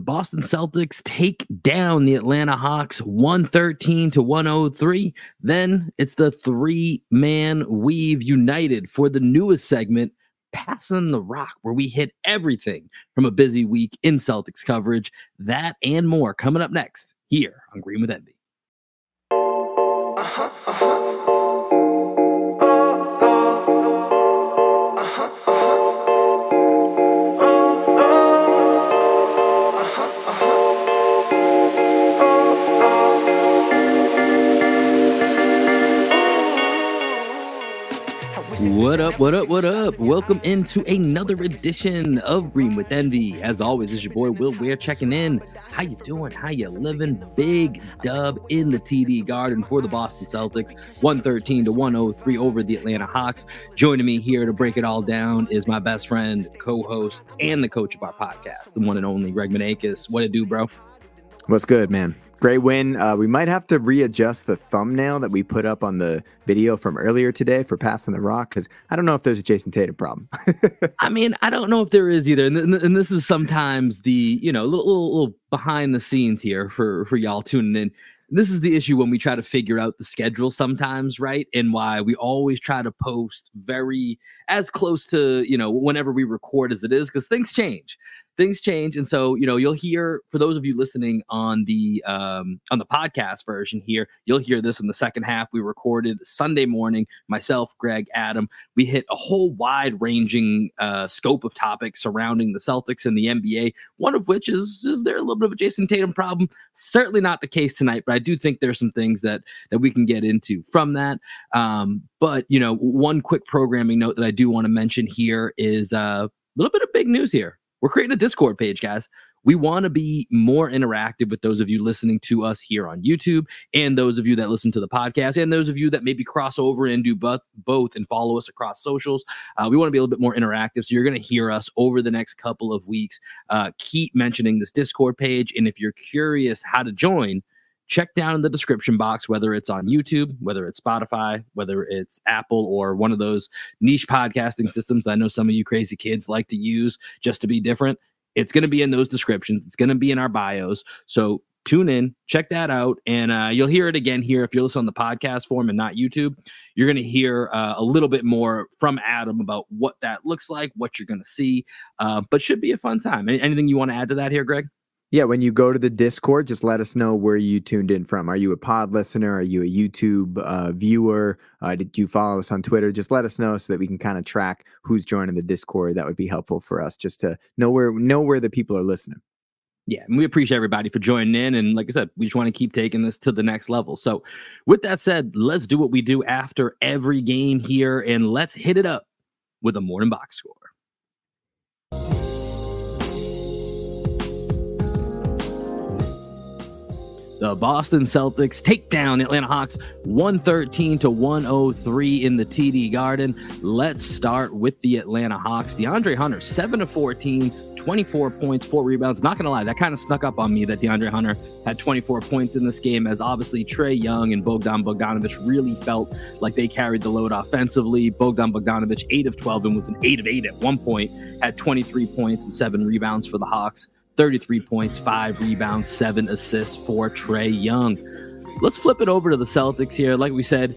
The Boston Celtics take down the Atlanta Hawks 113 to 103. Then it's the three man weave united for the newest segment, Passing the Rock, where we hit everything from a busy week in Celtics coverage. That and more coming up next here on Green with Envy. Uh-huh, uh-huh. What up, what up, what up? Welcome into another edition of Green with Envy. As always, it's your boy Will Weir checking in. How you doing? How you living? Big dub in the TD Garden for the Boston Celtics, 113 to 103 over the Atlanta Hawks. Joining me here to break it all down is my best friend, co-host, and the coach of our podcast, the one and only Greg Maneikis. What it do, bro? What's good, man? Great win. Uh, we might have to readjust the thumbnail that we put up on the video from earlier today for passing the rock because I don't know if there's a Jayson Tatum problem. I mean, I don't know if there is either, and, and this is sometimes the you know little, little, little behind the scenes here for for y'all tuning in. This is the issue when we try to figure out the schedule sometimes, right? And why we always try to post very as close to you know whenever we record as it is because things change things change and so you know you'll hear for those of you listening on the um on the podcast version here you'll hear this in the second half. We recorded sunday morning myself greg adam. We hit a whole wide ranging uh scope of topics surrounding the celtics and the nba one of which is is there a little bit of a jayson tatum problem? Certainly not the case tonight but i do think there's some things that that we can get into from that. Um but you know one quick programming note that i do want to mention here is uh, a little bit of big news here we're creating a Discord page, guys. We want to be more interactive with those of you listening to us here on YouTube and those of you that listen to the podcast and those of you that maybe cross over and do both, both and follow us across socials. Uh, we want to be a little bit more interactive. So you're going to hear us over the next couple of weeks. Uh, keep mentioning this Discord page. And if you're curious how to join, check down in the description box whether it's on YouTube, whether it's Spotify, whether it's Apple or one of those niche podcasting systems I know some of you crazy kids like to use just to be different. It's going to be in those descriptions. It's going to be in our bios. So tune in, check that out, and uh, you'll hear it again here if you're listening on the podcast form and not YouTube. You're going to hear uh, a little bit more from Adam about what that looks like, what you're going to see, uh, but should be a fun time. Anything you want to add to that here, Greg? Yeah, when you go to the Discord, just let us know where you tuned in from. Are you a pod listener? Are you a YouTube uh, viewer? Uh, did you follow us on Twitter? Just let us know so that we can kind of track who's joining the Discord. That would be helpful for us just to know where know where the people are listening. Yeah, and we appreciate everybody for joining in. And like I said, we just want to keep taking this to the next level. So, with that said, let's do what we do after every game here, and let's hit it up with a morning box score. The Boston Celtics take down Atlanta Hawks 113 to 103 in the TD Garden. Let's start with the Atlanta Hawks. DeAndre Hunter, 7 to 14, 24 points, four rebounds. Not going to lie, that kind of snuck up on me that DeAndre Hunter had 24 points in this game, as obviously Trae Young and Bogdan Bogdanovich really felt like they carried the load offensively. Bogdan Bogdanovich, 8 of 12, and was an 8 of 8 at one point, had 23 points and seven rebounds for the Hawks. 33 points, five rebounds, seven assists for Trae Young. Let's flip it over to the Celtics here. Like we said,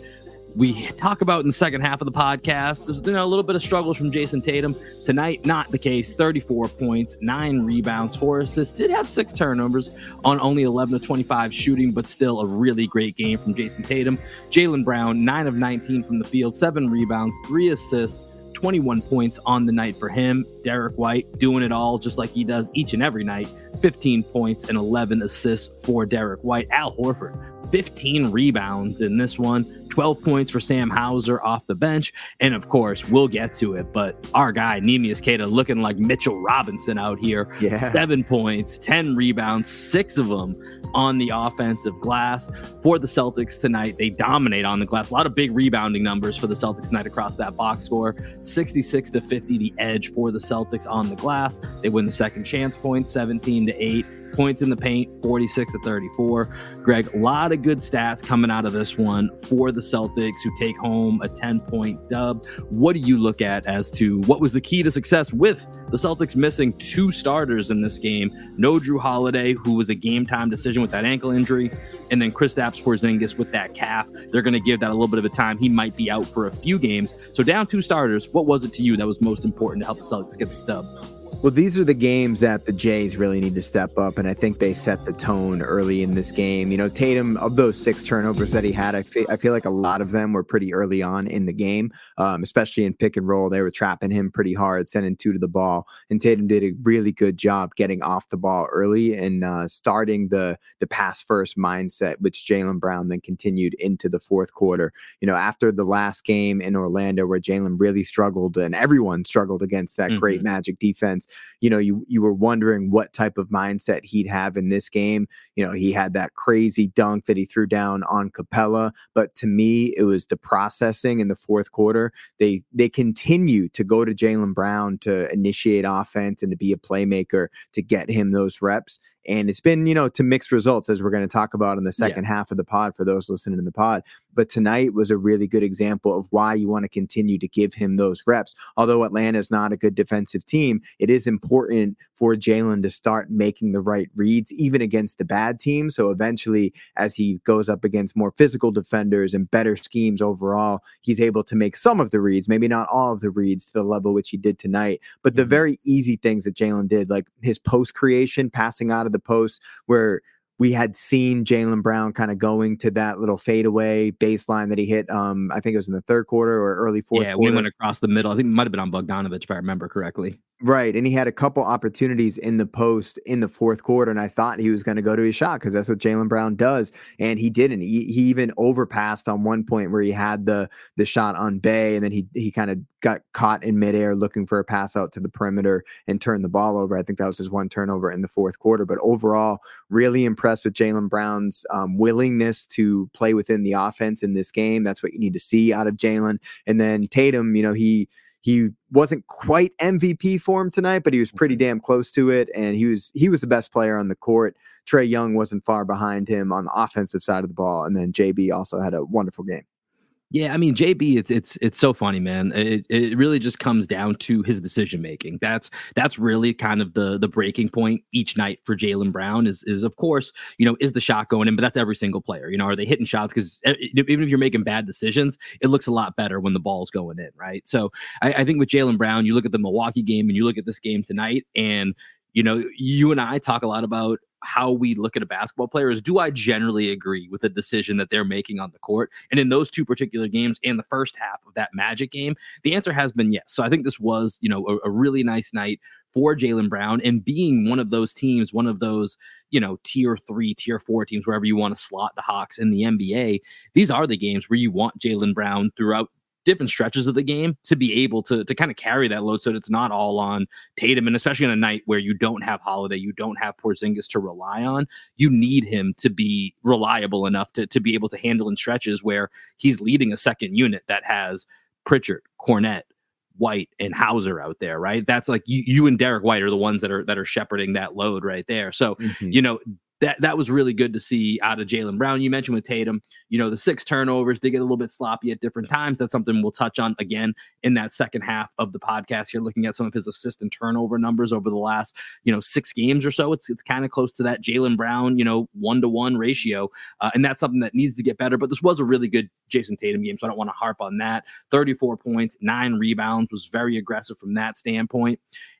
we talk about in the second half of the podcast. A little bit of struggles from Jayson Tatum. Tonight, not the case. 34 points, nine rebounds, four assists. Did have six turnovers on only 11 to 25 shooting, but still a really great game from Jayson Tatum. Jaylen Brown, nine of 19 from the field, seven rebounds, three assists. 21 points on the night for him. Derrick White doing it all just like he does each and every night. 15 points and 11 assists for Derrick White. Al Horford, 15 rebounds in this one. 12 points for Sam Hauser off the bench. And of course, we'll get to it, but our guy, Neemias Queta, looking like Mitchell Robinson out here. Yeah. Seven points, 10 rebounds, six of them on the offensive glass for the Celtics tonight. They dominate on the glass. A lot of big rebounding numbers for the Celtics tonight across that box score 66 to 50, the edge for the Celtics on the glass. They win the second chance points 17 to 8 points in the paint, 46 to 34. Greg, a lot of good stats coming out of this one for the Celtics who take home a 10 point dub. What do you look at as to what was the key to success with the Celtics missing two starters in this game? No Jrue Holiday, who was a game time decision with that ankle injury, and then Kristaps Porzingis with that calf. They're going to give that a little bit of a time. He might be out for a few games. So down two starters. What was it to you that was most important to help the Celtics get the stub? Well, these are the games that the Jays really need to step up, and I think they set the tone early in this game. You know, Tatum, of those six turnovers that he had, I feel, I feel like a lot of them were pretty early on in the game, um, especially in pick and roll. They were trapping him pretty hard, sending two to the ball, and Tatum did a really good job getting off the ball early and uh, starting the the pass first mindset, which Jaylen Brown then continued into the fourth quarter. You know, after the last game in Orlando, where Jaylen really struggled and everyone struggled against that mm-hmm. great Magic defense you know, you you were wondering what type of mindset he'd have in this game. You know, he had that crazy dunk that he threw down on Capela, but to me, it was the processing in the fourth quarter. They they continue to go to Jaylen Brown to initiate offense and to be a playmaker to get him those reps. And it's been, you know, to mixed results, as we're going to talk about in the second yeah. half of the pod for those listening in the pod. But tonight was a really good example of why you want to continue to give him those reps. Although Atlanta is not a good defensive team, it is important for Jaylen to start making the right reads, even against the bad team. So eventually, as he goes up against more physical defenders and better schemes overall, he's able to make some of the reads, maybe not all of the reads to the level which he did tonight. But the mm-hmm. very easy things that Jaylen did, like his post creation, passing out of the post, where we had seen Jaylen Brown kind of going to that little fadeaway baseline that he hit. Um, I think it was in the third quarter or early fourth. Yeah, quarter. we went across the middle. I think it might have been on Bogdanovich, if I remember correctly. Right. And he had a couple opportunities in the post in the fourth quarter. And I thought he was going to go to his shot because that's what Jaylen Brown does. And he didn't. He, he even overpassed on one point where he had the the shot on Bay. and then he he kind of got caught in midair looking for a pass out to the perimeter and turned the ball over. I think that was his one turnover in the fourth quarter. But overall, really impressed with Jaylen Brown's um, willingness to play within the offense in this game. That's what you need to see out of Jaylen. And then Tatum, you know, he he wasn't quite MVP form tonight, but he was pretty damn close to it, and he was he was the best player on the court. Trae Young wasn't far behind him on the offensive side of the ball, and then JB also had a wonderful game. Yeah, I mean JB, it's it's it's so funny, man. It it really just comes down to his decision making. That's that's really kind of the the breaking point each night for Jaylen Brown. Is is of course you know is the shot going in, but that's every single player. You know, are they hitting shots? Because even if you're making bad decisions, it looks a lot better when the ball's going in, right? So I, I think with Jaylen Brown, you look at the Milwaukee game and you look at this game tonight, and you know you and I talk a lot about how we look at a basketball player is do I generally agree with the decision that they're making on the court? And in those two particular games and the first half of that Magic game, the answer has been yes. So I think this was, you know, a, a really nice night for Jaylen Brown and being one of those teams, one of those, you know, tier three, tier four teams, wherever you want to slot the Hawks in the NBA. These are the games where you want Jaylen Brown throughout different stretches of the game to be able to to kind of carry that load so that it's not all on Tatum and especially on a night where you don't have Holiday, you don't have Porzingis to rely on, you need him to be reliable enough to to be able to handle in stretches where he's leading a second unit that has Pritchard, Kornet, White and Hauser out there, right? That's like you, you and Derrick White are the ones that are that are shepherding that load right there. So, mm-hmm. you know, that that was really good to see out of Jaylen Brown. You mentioned with Tatum, you know, the six turnovers, they get a little bit sloppy at different times. That's something we'll touch on again in that second half of the podcast. Here, looking at some of his assist and turnover numbers over the last, you know, six games or so. It's it's kind of close to that Jalen Brown, you know, one to one ratio, uh, and that's something that needs to get better. But this was a really good Jayson Tatum game, so I don't want to harp on that. Thirty-four points, nine rebounds, was very aggressive from that standpoint.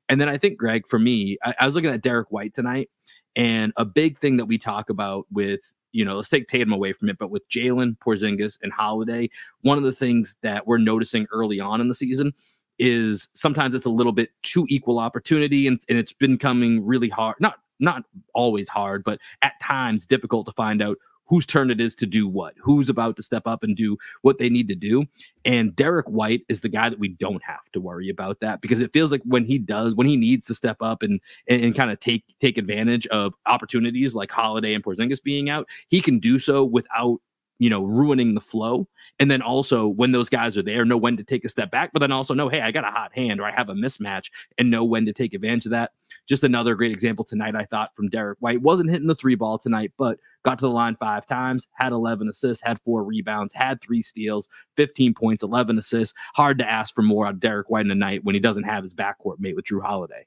And then I think, Greg, for me, I, I was looking at Derrick White tonight, and a big thing that we talk about with you know, let's take Tatum away from it, but with Jaylen, Porzingis, and Holiday, one of the things that we're noticing early on in the season is sometimes it's a little bit too equal opportunity, and, and it's been coming really hard. Not not always hard, but at times difficult to find out whose turn it is to do what, who's about to step up and do what they need to do. And Derrick White is the guy that we don't have to worry about that because it feels like when he does, when he needs to step up and and, and kind of take take advantage of opportunities like Holiday and Porzingis being out, he can do so without you know, ruining the flow. And then also when those guys are there, know when to take a step back, but then also know, hey, I got a hot hand or I have a mismatch and know when to take advantage of that. Just another great example tonight, I thought, from Derrick White. Wasn't hitting the three ball tonight, but got to the line five times, had 11 assists, had four rebounds, had three steals, 15 points, 11 assists. Hard to ask for more out of Derrick White in a night when he doesn't have his backcourt mate with Jrue Holiday.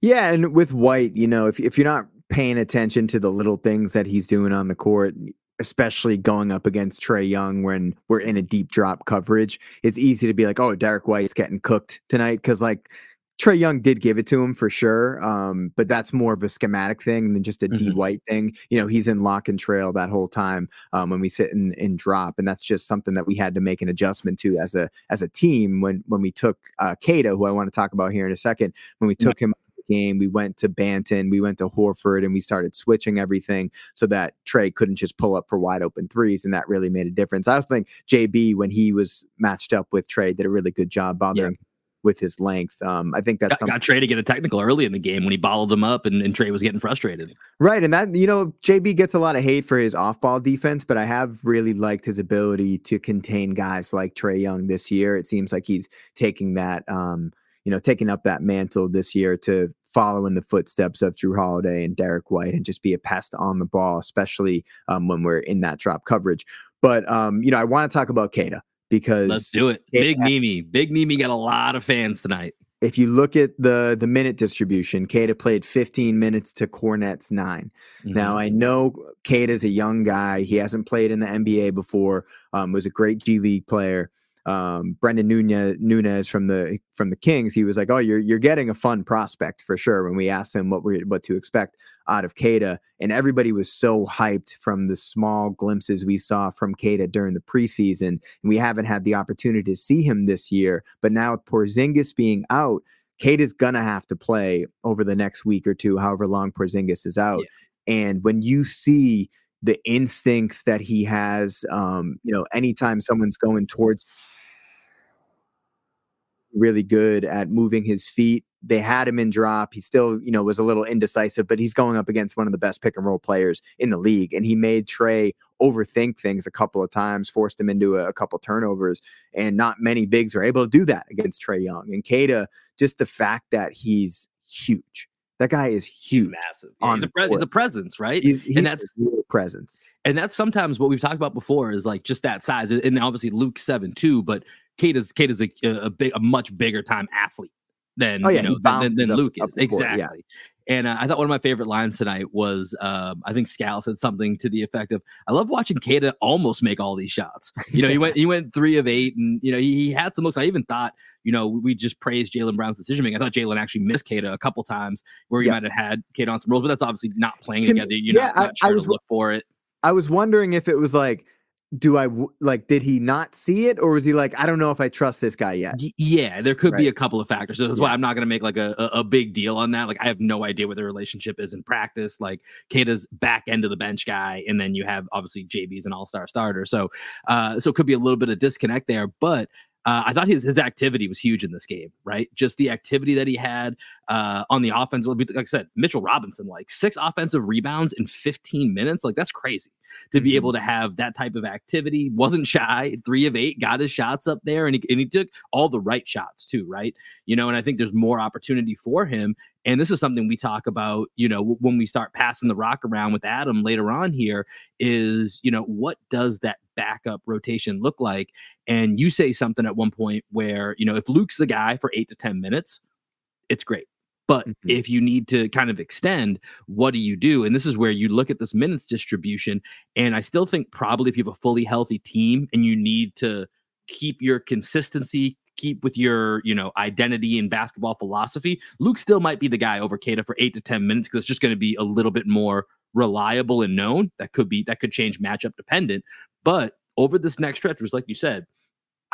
Yeah, and with White, you know, if if you're not paying attention to the little things that he's doing on the court, especially going up against Trae Young when we're in a deep drop coverage, it's easy to be like, oh, Derrick White's getting cooked tonight. Cause like Trae Young did give it to him for sure. Um, but that's more of a schematic thing than just a mm-hmm. D White thing. You know, he's in lock and trail that whole time um, when we sit in, in drop. And that's just something that we had to make an adjustment to as a as a team when when we took uh Queta, who I want to talk about here in a second, when we took him game. We went to Banton, we went to Horford, and we started switching everything so that Trae couldn't just pull up for wide open threes, and that really made a difference. I think JB when he was matched up with Trae did a really good job bothering. Yeah. With his length, um, I think that's got, got Trae to get a technical early in the game when he bottled him up, and, and Trae was getting frustrated. Right, and that you know JB gets a lot of hate for his off-ball defense, but I have really liked his ability to contain guys like Trae Young this year. It seems like he's taking that um, you know, taking up that mantle this year to follow in the footsteps of Jrue Holiday and Derrick White and just be a pest on the ball, especially um, when we're in that drop coverage. But um, you know, I want to talk about Queta because let's do it. Big Mimi, Big Mimi got a lot of fans tonight. If you look at the the minute distribution, Queta played 15 minutes to Kornet's 9 mm-hmm. Now I know Queta's a young guy; he hasn't played in the NBA before. Um, was a great G League player um, Brendan Nunez, Nunez from the from the Kings, he was like, "Oh, you're you're getting a fun prospect for sure." When we asked him what we what to expect out of Queta, and everybody was so hyped from the small glimpses we saw from Queta during the preseason, and we haven't had the opportunity to see him this year. But now with Porzingis being out, is gonna have to play over the next week or two, however long Porzingis is out. Yeah. And when you see the instincts that he has, um, you know, anytime someone's going towards really good at moving his feet. They had him in drop. He still, you know, was a little indecisive, but he's going up against one of the best pick and roll players in the league. And he made Trae overthink things a couple of times, forced him into a, a couple turnovers. And not many bigs are able to do that against Trae Young. And Queta, just the fact that he's huge. That guy is huge, he's massive. Yeah, he's, a pre- he's, a presence, right? He's, he's and that's presence. And that's sometimes what we've talked about before is like just that size. And obviously Luke seven too, but Kate is Kate is a, a big a much bigger time athlete than oh, yeah, you know, than, than up, Luke is. exactly. yeah. And uh, I thought one of my favorite lines tonight was um, I think Scal said something to the effect of I love watching Queta almost make all these shots. You know, he went he went three of eight, and you know he, he had some looks. I even thought you know we just praised Jaylen Brown's decision making. I thought Jaylen actually missed Queta a couple times where he yeah. might have had Queta on some rolls, but that's obviously not playing to together. You know, yeah, not I, I was look for it. I was wondering if it was like do I like did he not see it or was he like I don't know if I trust this guy yet? Yeah, there could right. be a couple of factors. So that's yeah. why I'm not going to make like a, a, big deal on that. Like I have no idea what the relationship is in practice. Like Queta's back end of the bench guy and then you have obviously JB's an all-star starter. So uh so it could be a little bit of disconnect there, but Uh, I thought his his activity was huge in this game, right? Just the activity that he had uh, on the offense. Like I said, Mitchell Robinson, like six offensive rebounds in 15 minutes, like that's crazy to be able mm-hmm. to have that type of activity. Wasn't shy, three of eight, got his shots up there, and he, and he took all the right shots too, right? You know, and I think there's more opportunity for him. And this is something we talk about, you know, when we start passing the rock around with Adam later on here is, you know, what does that backup rotation look like? And you say something at one point where, you know, if Luke's the guy for eight to 10 minutes, it's great. But mm-hmm. if you need to kind of extend, what do you do? And this is where you look at this minutes distribution. And I still think probably if you have a fully healthy team and you need to keep your consistency, keep with your, you know, identity and basketball philosophy, Luke still might be the guy over Queta for eight to 10 minutes because it's just going to be a little bit more reliable and known. That could be, that could change matchup dependent. But over this next stretch, was like you said,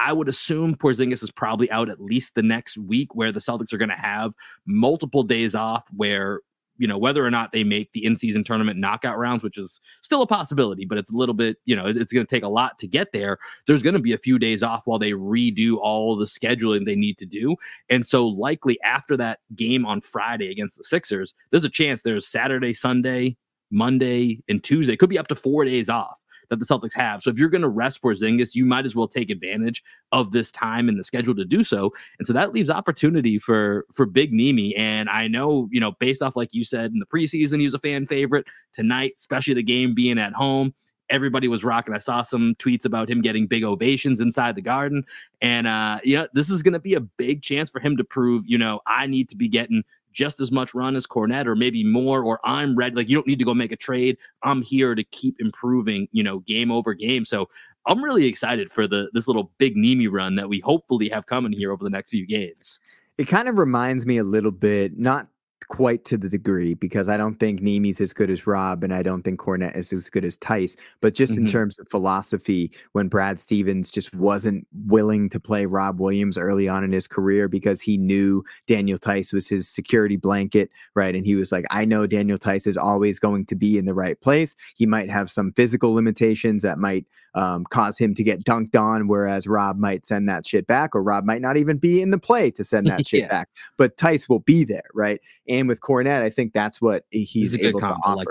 I would assume Porzingis is probably out at least the next week, where the Celtics are going to have multiple days off. Where you know whether or not they make the in-season tournament knockout rounds, which is still a possibility, but it's a little bit you know it's going to take a lot to get there. There's going to be a few days off while they redo all the scheduling they need to do, and so likely after that game on Friday against the Sixers, there's a chance there's Saturday, Sunday, Monday, and Tuesday. Could be up to four days off that the Celtics have. So if you're going to rest Porzingis, you might as well take advantage of this time in the schedule to do so. And so that leaves opportunity for for Big Nimi. And I know, you know, based off like you said in the preseason, he was a fan favorite tonight, especially the game being at home everybody was rocking. I saw some tweets about him getting big ovations inside the garden. And uh, you know, this is gonna be a big chance for him to prove, you know, I need to be getting just as much run as Kornet or maybe more, or I'm ready. Like you don't need to go make a trade. I'm here to keep improving, you know, game over game. So I'm really excited for the this little big Nemi run that we hopefully have coming here over the next few games. It kind of reminds me a little bit, not quite to the degree because I don't think Nemi's as good as Rob and I don't think Kornet is as good as Theis. But just mm-hmm. in terms of philosophy, when Brad Stevens just wasn't willing to play Rob Williams early on in his career because he knew Daniel Theis was his security blanket, right? And he was like, I know Daniel Theis is always going to be in the right place. He might have some physical limitations that might um, cause him to get dunked on, whereas Rob might send that shit back, or Rob might not even be in the play to send that shit yeah. back. But Theis will be there, right? And with Kornet, I think that's what he's, he's able to offer. Like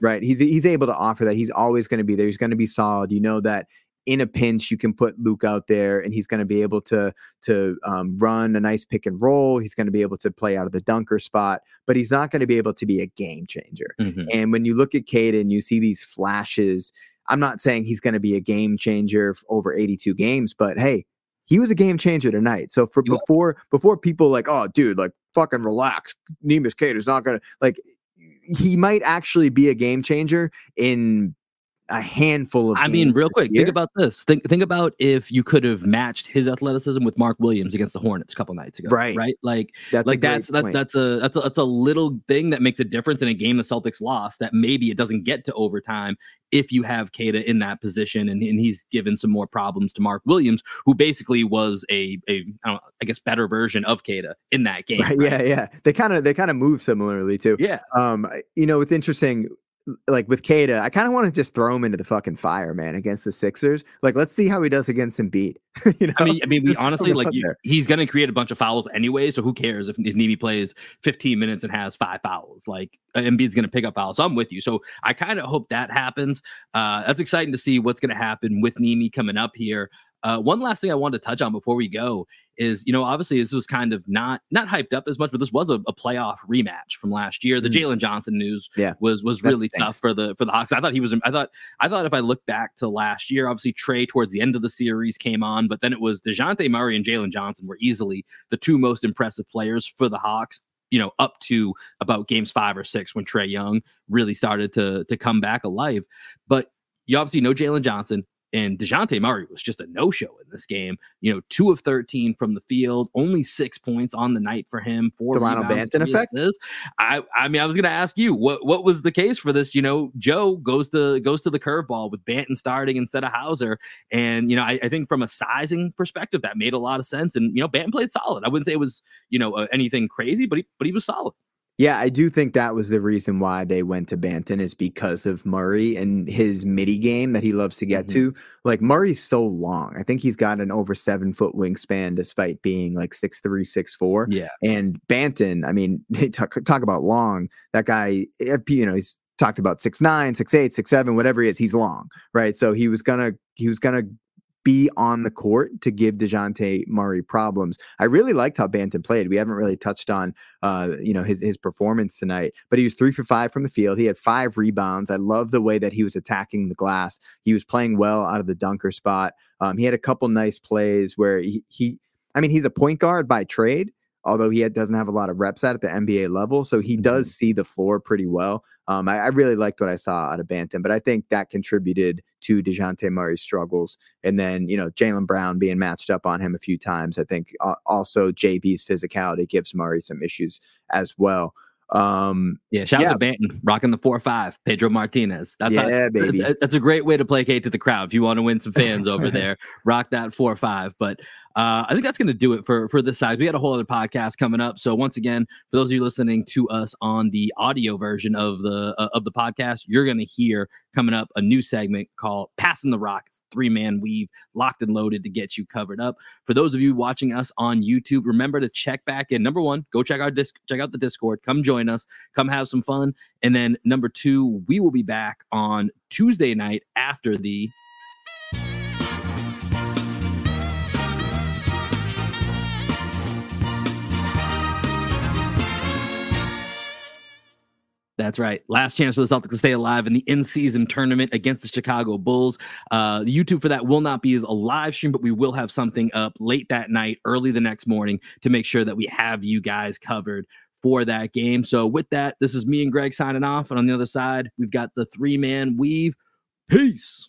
right? He's he's able to offer that. He's always going to be there. He's going to be solid. You know that in a pinch, you can put Luke out there, and he's going to be able to to um, run a nice pick and roll. He's going to be able to play out of the dunker spot, but he's not going to be able to be a game changer. Mm-hmm. And when you look at Caden, you see these flashes I'm not saying he's going to be a game changer over 82 games, but hey, he was a game changer tonight. So for before before people like, oh, dude, like fucking relax, Neemias Queta's not gonna like. He might actually be a game changer in a handful of. I mean, real quick, year. think about this. Think think about if you could have matched his athleticism with Mark Williams against the Hornets a couple nights ago. Right, right. Like that's like that's that, that's a that's a that's a little thing that makes a difference in a game the Celtics lost. That maybe it doesn't get to overtime if you have Queta in that position, and, and he's given some more problems to Mark Williams, who basically was a a I, know, I guess better version of Queta in that game. Right, right? Yeah, yeah. They kind of they kind of move similarly too. Yeah. Um, you know, it's interesting like with Queta, I kind of want to just throw him into the fucking fire, man, against the Sixers. Like, let's see how he does against Embiid. you know, I mean, I mean, we honestly like you, he's going to create a bunch of fouls anyway. So who cares if, if Nemi plays 15 minutes and has five fouls? Like Embiid's going to pick up fouls. So I'm with you. So I kind of hope that happens. Uh, that's exciting to see what's going to happen with Nemi coming up here. Uh, one last thing I wanted to touch on before we go is, you know, obviously this was kind of not not hyped up as much, but this was a, a playoff rematch from last year. The mm. Jalen Johnson news yeah. was was really tough for the for the Hawks. I thought he was. I thought I thought if I look back to last year, obviously Trae towards the end of the series came on, but then it was Dejounte Murray and Jalen Johnson were easily the two most impressive players for the Hawks you know, up to about games five or six when Trae Young really started to to come back alive. But you obviously know Jalen Johnson. And DeJounte Murray was just a no show in this game. You know, two of 13 from the field, only six points on the night for him. Four Dalano Banton effect. I, I mean, I was going to ask you what what was the case for this. You know, Joe goes to goes to the curveball with Banton starting instead of Hauser, and you know, I, I, think from a sizing perspective, that made a lot of sense. And you know, Banton played solid. I wouldn't say it was you know uh, anything crazy, but he but he was solid. Yeah, I do think that was the reason why they went to Banton is because of Murray and his midi game that he loves to get mm-hmm. to. Like Murray's so long. I think he's got an over seven foot wingspan despite being like six three, six four. Yeah. And Banton, I mean, they talk talk about long. That guy, eh, you know, he's talked about six nine, six eight, six seven, whatever he is, he's long, right? So he was gonna he was gonna be on the court to give Dejounte Murray problems. I really liked how Banton played. We haven't really touched on uh, you know, his his performance tonight, but he was three for five from the field. He had five rebounds. I love the way that he was attacking the glass. He was playing well out of the dunker spot. Um, he had a couple nice plays where he, he I mean, he's a point guard by trade, although he doesn't have a lot of reps at at the NBA level. So he does mm-hmm. see the floor pretty well. Um, I, I, really liked what I saw out of Banton, but I think that contributed to DeJounte Murray's struggles. And then, you know, Jaylen Brown being matched up on him a few times. I think uh, also JB's physicality gives Murray some issues as well. Um, yeah, shout yeah. out to Banton rocking the four five. Pedro Martinez. That's yeah, how, baby. That's a great way to placate to the crowd. If you want to win some fans over there, rock that four five. But uh, I think that's going to do it for for this side. We got a whole other podcast coming up. So once again, for those of you listening to us on the audio version of the uh, of the podcast, you're going to hear coming up a new segment called "Passing the Rock." It's three man weave, locked and loaded to get you covered up. For those of you watching us on YouTube, remember to check back in. Number one, go check our disc, check out the Discord. Come join us. Come have some fun. And then number two, we will be back on Tuesday night after the That's right. Last chance for the Celtics to stay alive in the in-season tournament against the Chicago Bulls. Uh, YouTube for that will not be a live stream, but we will have something up late that night, early the next morning to make sure that we have you guys covered for that game. So with that, this is me and Greg signing off, and on the other side, we've got the three-man weave. Peace.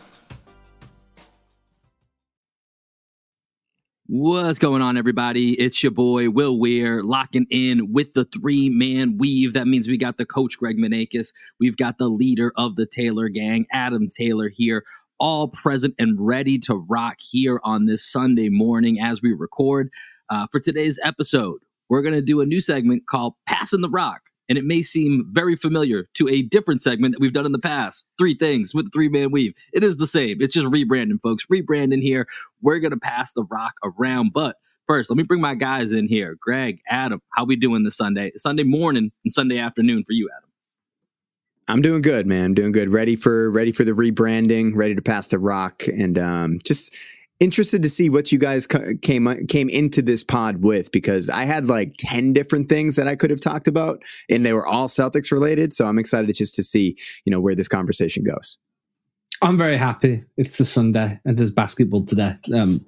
What's going on, everybody? It's your boy Will Weir locking in with the three man weave. That means we got the coach Greg Maneikis, we've got the leader of the Taylor gang, Adam Taylor, here, all present and ready to rock here on this Sunday morning as we record. Uh, for today's episode, we're going to do a new segment called Passing the Rock and it may seem very familiar to a different segment that we've done in the past. Three things with the three man weave. It is the same. It's just rebranding, folks. Rebranding here. We're to pass the rock around, but first, let me bring my guys in here. Greg, Adam, how we doing this Sunday? Sunday morning and Sunday afternoon for you, Adam. I'm doing good, man. I'm doing good. Ready for ready for the rebranding. Ready to pass the rock, and um, just interested to see what you guys came came into this pod with because I had like 10 different things that I could have talked about and they were all Celtics related so I'm excited just to see you know where this conversation goes. I'm very happy. It's a Sunday and there's basketball today. Um,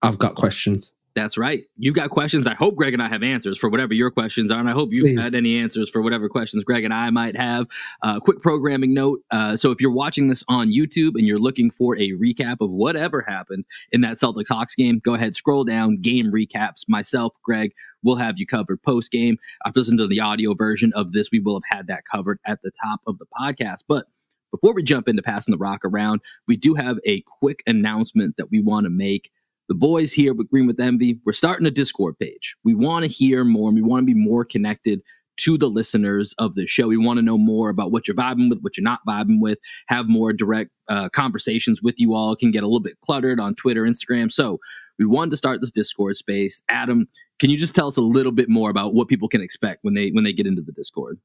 I've got questions. That's right. You've got questions. I hope Greg and I have answers for whatever your questions are. And I hope you've Please. had any answers for whatever questions Greg and I might have. Uh, quick programming note. Uh, so if you're watching this on YouTube and you're looking for a recap of whatever happened in that Celtics Hawks game, go ahead, scroll down, game recaps. Myself, Greg, will have you covered post game. I've listened to the audio version of this. We will have had that covered at the top of the podcast. But before we jump into passing the rock around, we do have a quick announcement that we want to make the boys here with Green with Envy, we're starting a Discord page. We want to hear more and we want to be more connected to the listeners of the show. We want to know more about what you're vibing with, what you're not vibing with, have more direct uh, conversations with you all. It can get a little bit cluttered on Twitter, Instagram. So we wanted to start this Discord space. Adam, can you just tell us a little bit more about what people can expect when they when they get into the Discord?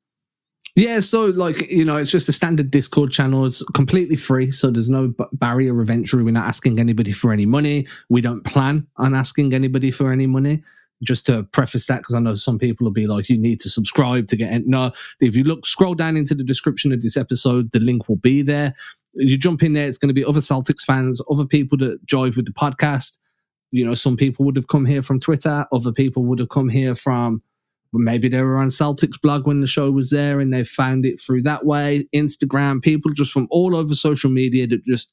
Yeah, so like you know, it's just a standard Discord channel. It's completely free, so there's no b- barrier of entry. We're not asking anybody for any money. We don't plan on asking anybody for any money. Just to preface that, because I know some people will be like, "You need to subscribe to get." In. No, if you look, scroll down into the description of this episode, the link will be there. You jump in there, it's going to be other Celtics fans, other people that jive with the podcast. You know, some people would have come here from Twitter, other people would have come here from maybe they were on Celtics blog when the show was there and they found it through that way. Instagram, people just from all over social media that just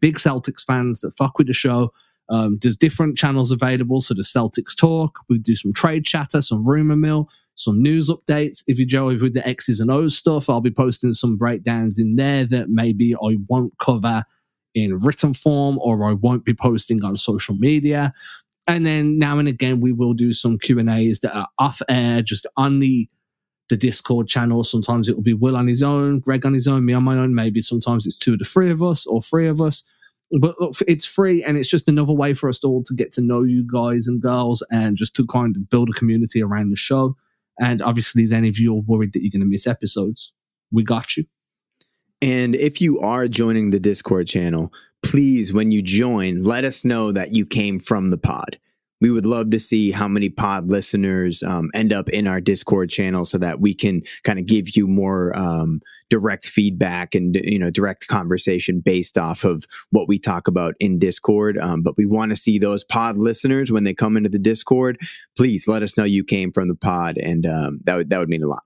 big Celtics fans that fuck with the show. Um, there's different channels available. So the Celtics talk, we do some trade chatter, some rumor mill, some news updates. If you go over with the X's and O's stuff, I'll be posting some breakdowns in there that maybe I won't cover in written form or I won't be posting on social media and then now and again we will do some Q and A's that are off air, just on the the Discord channel. Sometimes it will be Will on his own, Greg on his own, me on my own. Maybe sometimes it's two of the three of us or three of us. But look, it's free and it's just another way for us all to get to know you guys and girls and just to kind of build a community around the show. And obviously, then if you're worried that you're going to miss episodes, we got you. And if you are joining the Discord channel, please, when you join, let us know that you came from the pod. We would love to see how many pod listeners um, end up in our Discord channel so that we can kind of give you more um, direct feedback and you know direct conversation based off of what we talk about in Discord. Um, but we want to see those pod listeners when they come into the Discord. Please let us know you came from the pod, and um, that that would mean a lot.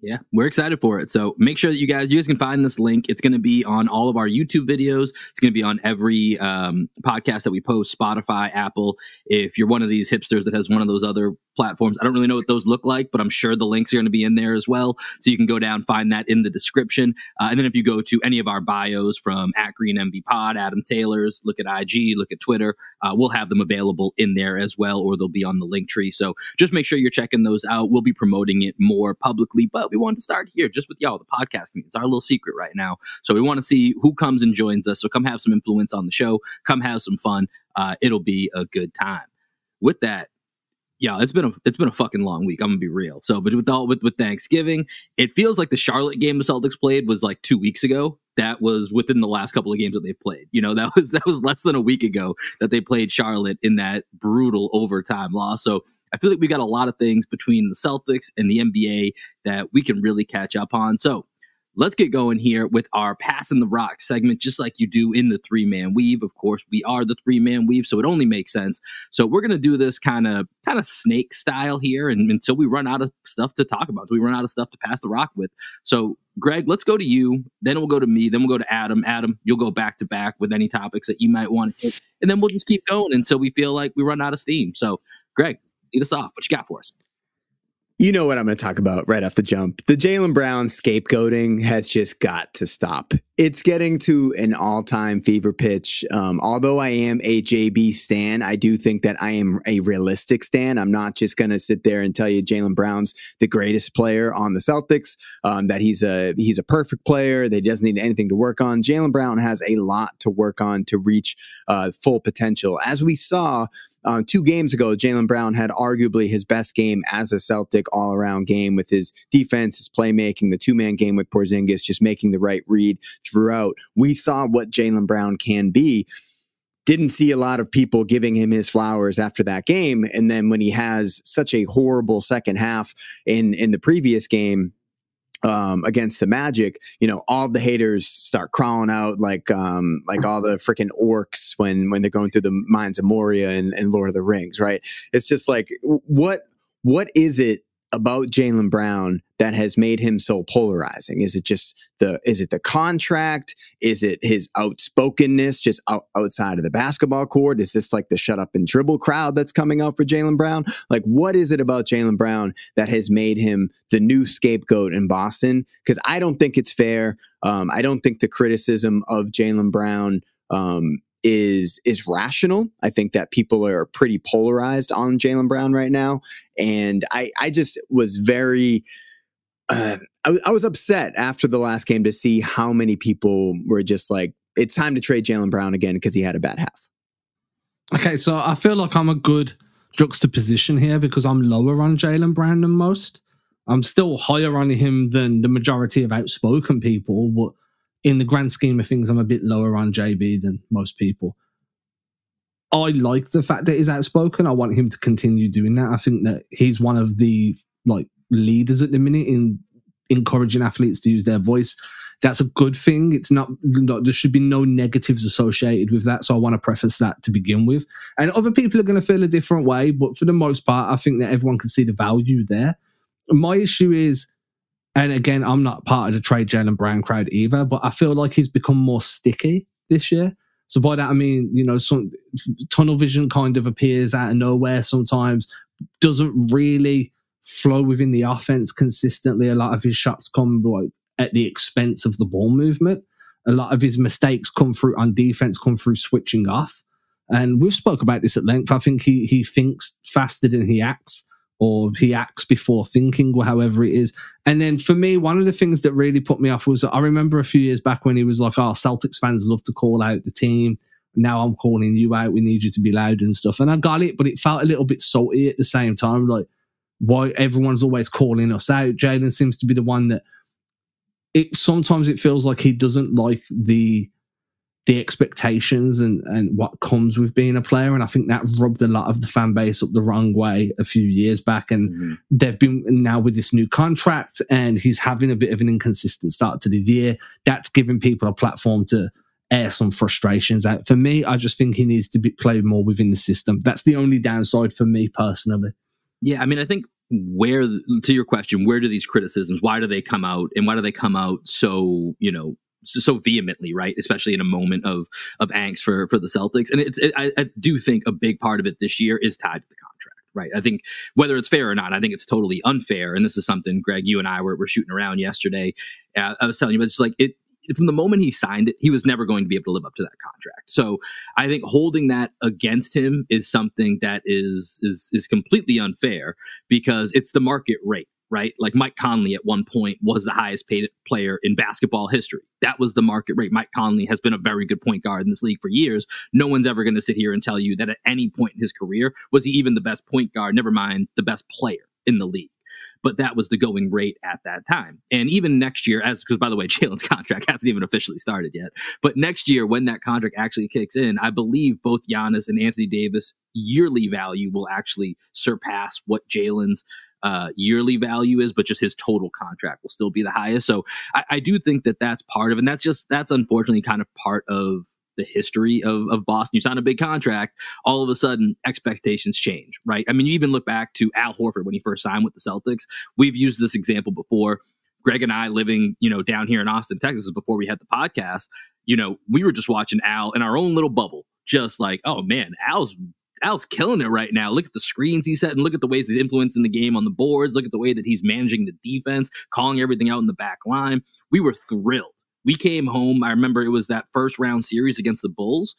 Yeah, we're excited for it. So make sure that you guys, you guys can find this link. It's going to be on all of our YouTube videos. It's going to be on every um, podcast that we post, Spotify, Apple. If you're one of these hipsters that has one of those other platforms. I don't really know what those look like, but I'm sure the links are going to be in there as well. So you can go down, find that in the description. Uh, and then if you go to any of our bios from at Green MV Pod, Adam Taylor's, look at IG, look at Twitter, uh, we'll have them available in there as well, or they'll be on the link tree. So just make sure you're checking those out. We'll be promoting it more publicly, but we wanted to start here just with y'all, the podcast. It's our little secret right now. So we want to see who comes and joins us. So come have some influence on the show, come have some fun. Uh, it'll be a good time. With that, yeah, it's been a it's been a fucking long week. I'm gonna be real. So, but with all with with Thanksgiving, it feels like the Charlotte game the Celtics played was like two weeks ago. That was within the last couple of games that they've played. You know, that was that was less than a week ago that they played Charlotte in that brutal overtime loss. So I feel like we got a lot of things between the Celtics and the NBA that we can really catch up on. So let's get going here with our passing the rock segment, just like you do in the three man weave. Of course, we are the three man weave, so it only makes sense. So we're gonna do this kind of kind of snake style here, and until we run out of stuff to talk about, we run out of stuff to pass the rock with. So Greg, let's go to you. Then we'll go to me. Then we'll go to Adam. Adam, you'll go back to back with any topics that you might want to hit, and then we'll just keep going until we feel like we run out of steam. So, Greg, lead us off. What you got for us? You know what I'm going to talk about right off the jump. The Jaylen Brown scapegoating has just got to stop. It's getting to an all time fever pitch. Um, although I am a JB Stan, I do think that I am a realistic Stan. I'm not just going to sit there and tell you Jaylen Brown's the greatest player on the Celtics, um, that he's a, he's a perfect player, that he doesn't need anything to work on. Jaylen Brown has a lot to work on to reach uh, full potential. As we saw, uh, two games ago, Jaylen Brown had arguably his best game as a Celtic all around game with his defense, his playmaking, the two man game with Porzingis, just making the right read throughout. We saw what Jaylen Brown can be didn't see a lot of people giving him his flowers after that game. And then when he has such a horrible second half in in the previous game, um, against the Magic, you know, all the haters start crawling out like um, like all the freaking orcs when when they're going through the mines of Moria and, and Lord of the Rings, right? It's just like what what is it about Jaylen Brown that has made him so polarizing? Is it just the is it the contract? Is it his outspokenness just out, outside of the basketball court? Is this like the shut up and dribble crowd that's coming out for Jaylen Brown? Like what is it about Jaylen Brown that has made him the new scapegoat in Boston? Because I don't think it's fair. Um, I don't think the criticism of Jaylen Brown um, is is rational. I think that people are pretty polarized on Jaylen Brown right now, and I I just was very. Uh, I, I was upset after the last game to see how many people were just like, "It's time to trade Jaylen Brown again" because he had a bad half. Okay, so I feel like I'm a good juxtaposition here because I'm lower on Jaylen Brown than most. I'm still higher on him than the majority of outspoken people, but in the grand scheme of things, I'm a bit lower on JB than most people. I like the fact that he's outspoken. I want him to continue doing that. I think that he's one of the like leaders at the minute in encouraging athletes to use their voice. That's a good thing. It's not, not there should be no negatives associated with that. So I want to preface that to begin with. And other people are going to feel a different way, but for the most part, I think that everyone can see the value there. My issue is and again, I'm not part of the trade Jaylen Brown crowd either, but I feel like he's become more sticky this year. So by that I mean, you know, some tunnel vision kind of appears out of nowhere sometimes, doesn't really flow within the offense consistently. A lot of his shots come like at the expense of the ball movement. A lot of his mistakes come through on defense, come through switching off. And we've spoke about this at length. I think he he thinks faster than he acts or he acts before thinking or however it is. And then for me, one of the things that really put me off was I remember a few years back when he was like, oh, Celtics fans love to call out the team. Now I'm calling you out. We need you to be loud and stuff. And I got it, but it felt a little bit salty at the same time. Like, why everyone's always calling us out. Jaylen seems to be the one that it sometimes it feels like he doesn't like the the expectations and, and what comes with being a player. And I think that rubbed a lot of the fan base up the wrong way a few years back. And mm-hmm. they've been now with this new contract and he's having a bit of an inconsistent start to the year. That's giving people a platform to air some frustrations out. For me, I just think he needs to be played more within the system. That's the only downside for me personally. Yeah, I mean, I think where to your question, where do these criticisms, why do they come out and why do they come out so, you know, so, vehemently, right? Especially in a moment of of angst for for the Celtics, and it's it, I, I do think a big part of it this year is tied to the contract right? I think whether it's fair or not, I think it's totally unfair. And this is something, Greg, you and I were, were shooting around yesterday. Uh, I was telling you, but it's like it from the moment he signed it, he was never going to be able to live up to that contract. So I think holding that against him is something that is is is completely unfair because it's the market rate right? Like Mike Conley at one point was the highest paid player in basketball history. That was the market rate. Mike Conley has been a very good point guard in this league for years. No one's ever going to sit here and tell you that at any point in his career was he even the best point guard, never mind the best player in the league. But that was the going rate at that time. And even next year, as because by the way, Jaylen's contract hasn't even officially started yet. But next year, when that contract actually kicks in, I believe both Giannis and Anthony Davis yearly value will actually surpass what Jaylen's uh, yearly value is, but just his total contract will still be the highest. So I, I do think that that's part of, and that's just that's unfortunately kind of part of the history of, of Boston. You sign a big contract, all of a sudden expectations change, right? I mean, you even look back to Al Horford when he first signed with the Celtics. We've used this example before. Greg and I living, you know, down here in Austin, Texas, before we had the podcast, you know, we were just watching Al in our own little bubble, just like, oh man, Al's Al's killing it right now. Look at the screens he's setting. Look at the ways he's influencing the game on the boards. Look at the way that he's managing the defense, calling everything out in the back line. We were thrilled. We came home. I remember it was that first round series against the Bulls,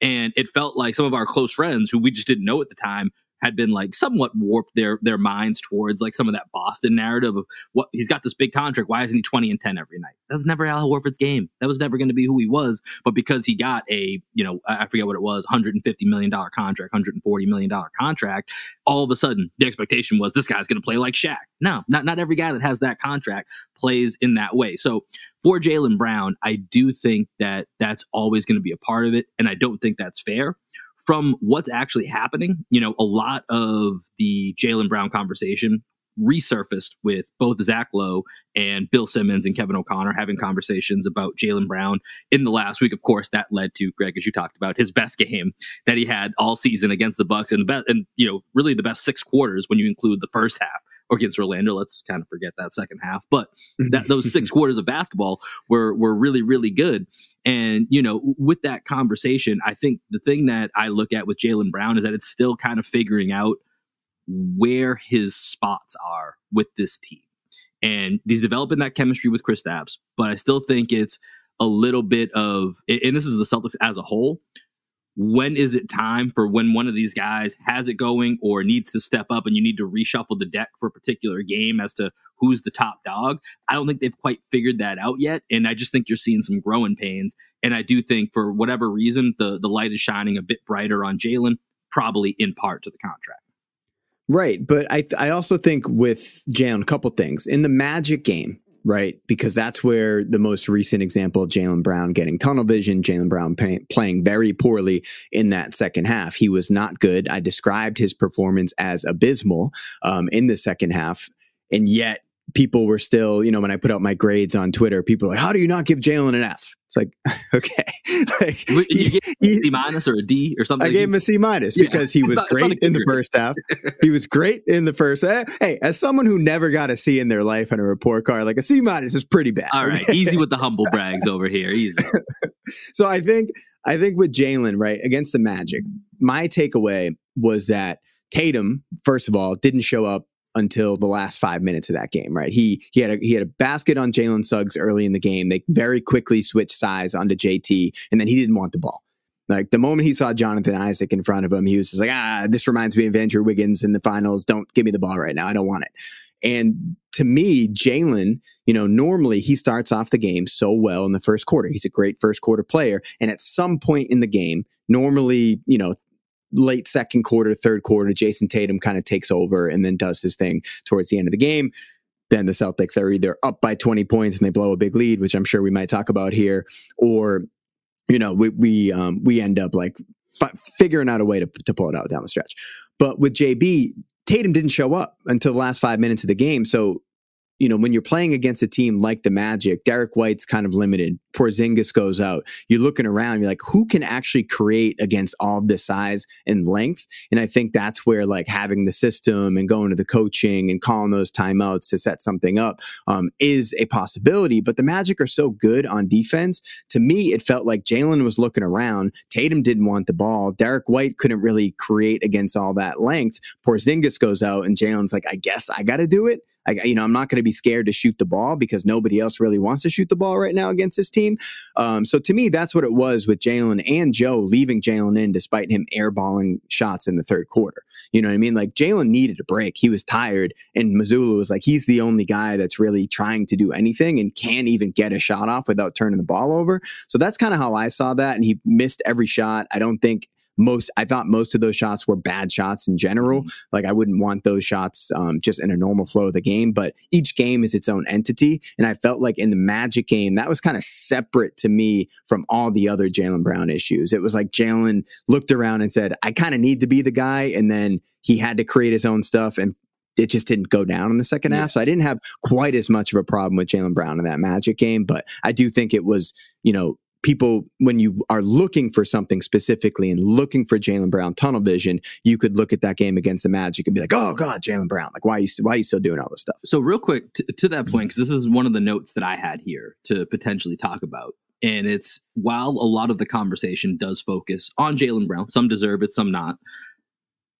and it felt like some of our close friends who we just didn't know at the time had been like somewhat warped their their minds towards like some of that Boston narrative of what he's got this big contract. Why isn't he 20 and 10 every night? That's never Al Horford's game. That was never going to be who he was. But because he got a, you know, I forget what it was, 150 million dollar contract, 140 million dollar contract, all of a sudden the expectation was this guy's going to play like Shaq. No, not not every guy that has that contract plays in that way. So for Jaylen Brown, I do think that that's always going to be a part of it, and I don't think that's fair from what's actually happening, you know, a lot of the Jaylen Brown conversation resurfaced with both Zach Lowe and Bill Simmons and Kevin O'Connor having conversations about Jaylen Brown in the last week. Of course, that led to Greg, as you talked about, his best game that he had all season against the Bucks and the best, and you know, really the best six quarters when you include the first half or against Orlando. Let's kind of forget that second half, but that those six quarters of basketball were were really really good. And you know, with that conversation, I think the thing that I look at with Jaylen Brown is that it's still kind of figuring out where his spots are with this team. And he's developing that chemistry with Kristaps, but I still think it's a little bit of, and this is the Celtics as a whole when is it time for when one of these guys has it going or needs to step up and you need to reshuffle the deck for a particular game as to who's the top dog? I don't think they've quite figured that out yet. And I just think you're seeing some growing pains. And I do think for whatever reason, the, the light is shining a bit brighter on Jaylen, probably in part to the contract. Right. But I, th- I also think with Jaylen, a couple things. In the Magic game, right? Because that's where the most recent example of Jaylen Brown getting tunnel vision, Jaylen Brown pay, playing very poorly in that second half. He was not good. I described his performance as abysmal um, in the second half. And yet people were still, you know, when I put out my grades on Twitter, people were like, how do you not give Jaylen an F? It's like, okay. like, you gave a C minus or a D or something? I gave him a C minus yeah. because he was not, great in the first half. he was great in the first half. Hey, as someone who never got a C in their life on a report card, like a C minus is pretty bad. All right. Easy with the humble brags over here. Easy. so I think, I think with Jaylen right, against the Magic, my takeaway was that Tatum, first of all, didn't show up until the last five minutes of that game, right? He he had a he had a basket on Jalen Suggs early in the game. They very quickly switched size onto JT, and then he didn't want the ball. Like the moment he saw Jonathan Isaac in front of him, he was just like, ah, this reminds me of Andrew Wiggins in the finals. Don't give me the ball right now. I don't want it. And to me, Jaylen, you know, normally he starts off the game so well in the first quarter. He's a great first quarter player. And at some point in the game, normally, you know, late second quarter, third quarter, Jayson Tatum kind of takes over and then does his thing towards the end of the game. Then the Celtics are either up by 20 points and they blow a big lead, which I'm sure we might talk about here, or, you know, we, we, um, we end up like f- figuring out a way to, to pull it out down the stretch. But with JB, Tatum didn't show up until the last five minutes of the game. So you know, when you're playing against a team like the Magic, Derrick White's kind of limited. Porzingis goes out. You're looking around, you're like, who can actually create against all this size and length? And I think that's where like having the system and going to the coaching and calling those timeouts to set something up um, is a possibility. But the Magic are so good on defense. To me, it felt like Jaylen was looking around. Tatum didn't want the ball. Derrick White couldn't really create against all that length. Porzingis goes out, and Jaylen's like, I guess I got to do it. I, you know, I'm not going to be scared to shoot the ball because nobody else really wants to shoot the ball right now against this team. Um, so to me, that's what it was with Jaylen and Joe leaving Jaylen in despite him airballing shots in the third quarter. You know what I mean? Like Jaylen needed a break. He was tired, and Mazzulla was like, he's the only guy that's really trying to do anything and can't even get a shot off without turning the ball over. So that's kind of how I saw that. And he missed every shot. I don't think most I thought most of those shots were bad shots in general. Mm-hmm. Like I wouldn't want those shots um, just in a normal flow of the game, but each game is its own entity. And I felt like in the Magic game, that was kind of separate to me from all the other Jaylen Brown issues. It was like Jaylen looked around and said, I kind of need to be the guy. And then he had to create his own stuff and it just didn't go down in the second yeah. half. So I didn't have quite as much of a problem with Jaylen Brown in that Magic game, but I do think it was, you know, people, when you are looking for something specifically and looking for Jaylen Brown tunnel vision, you could look at that game against the Magic and be like, "Oh God, Jaylen Brown! Like, why are you why are you still doing all this stuff?" So, real quick t- to that point, because this is one of the notes that I had here to potentially talk about, and it's while a lot of the conversation does focus on Jaylen Brown, some deserve it, some not.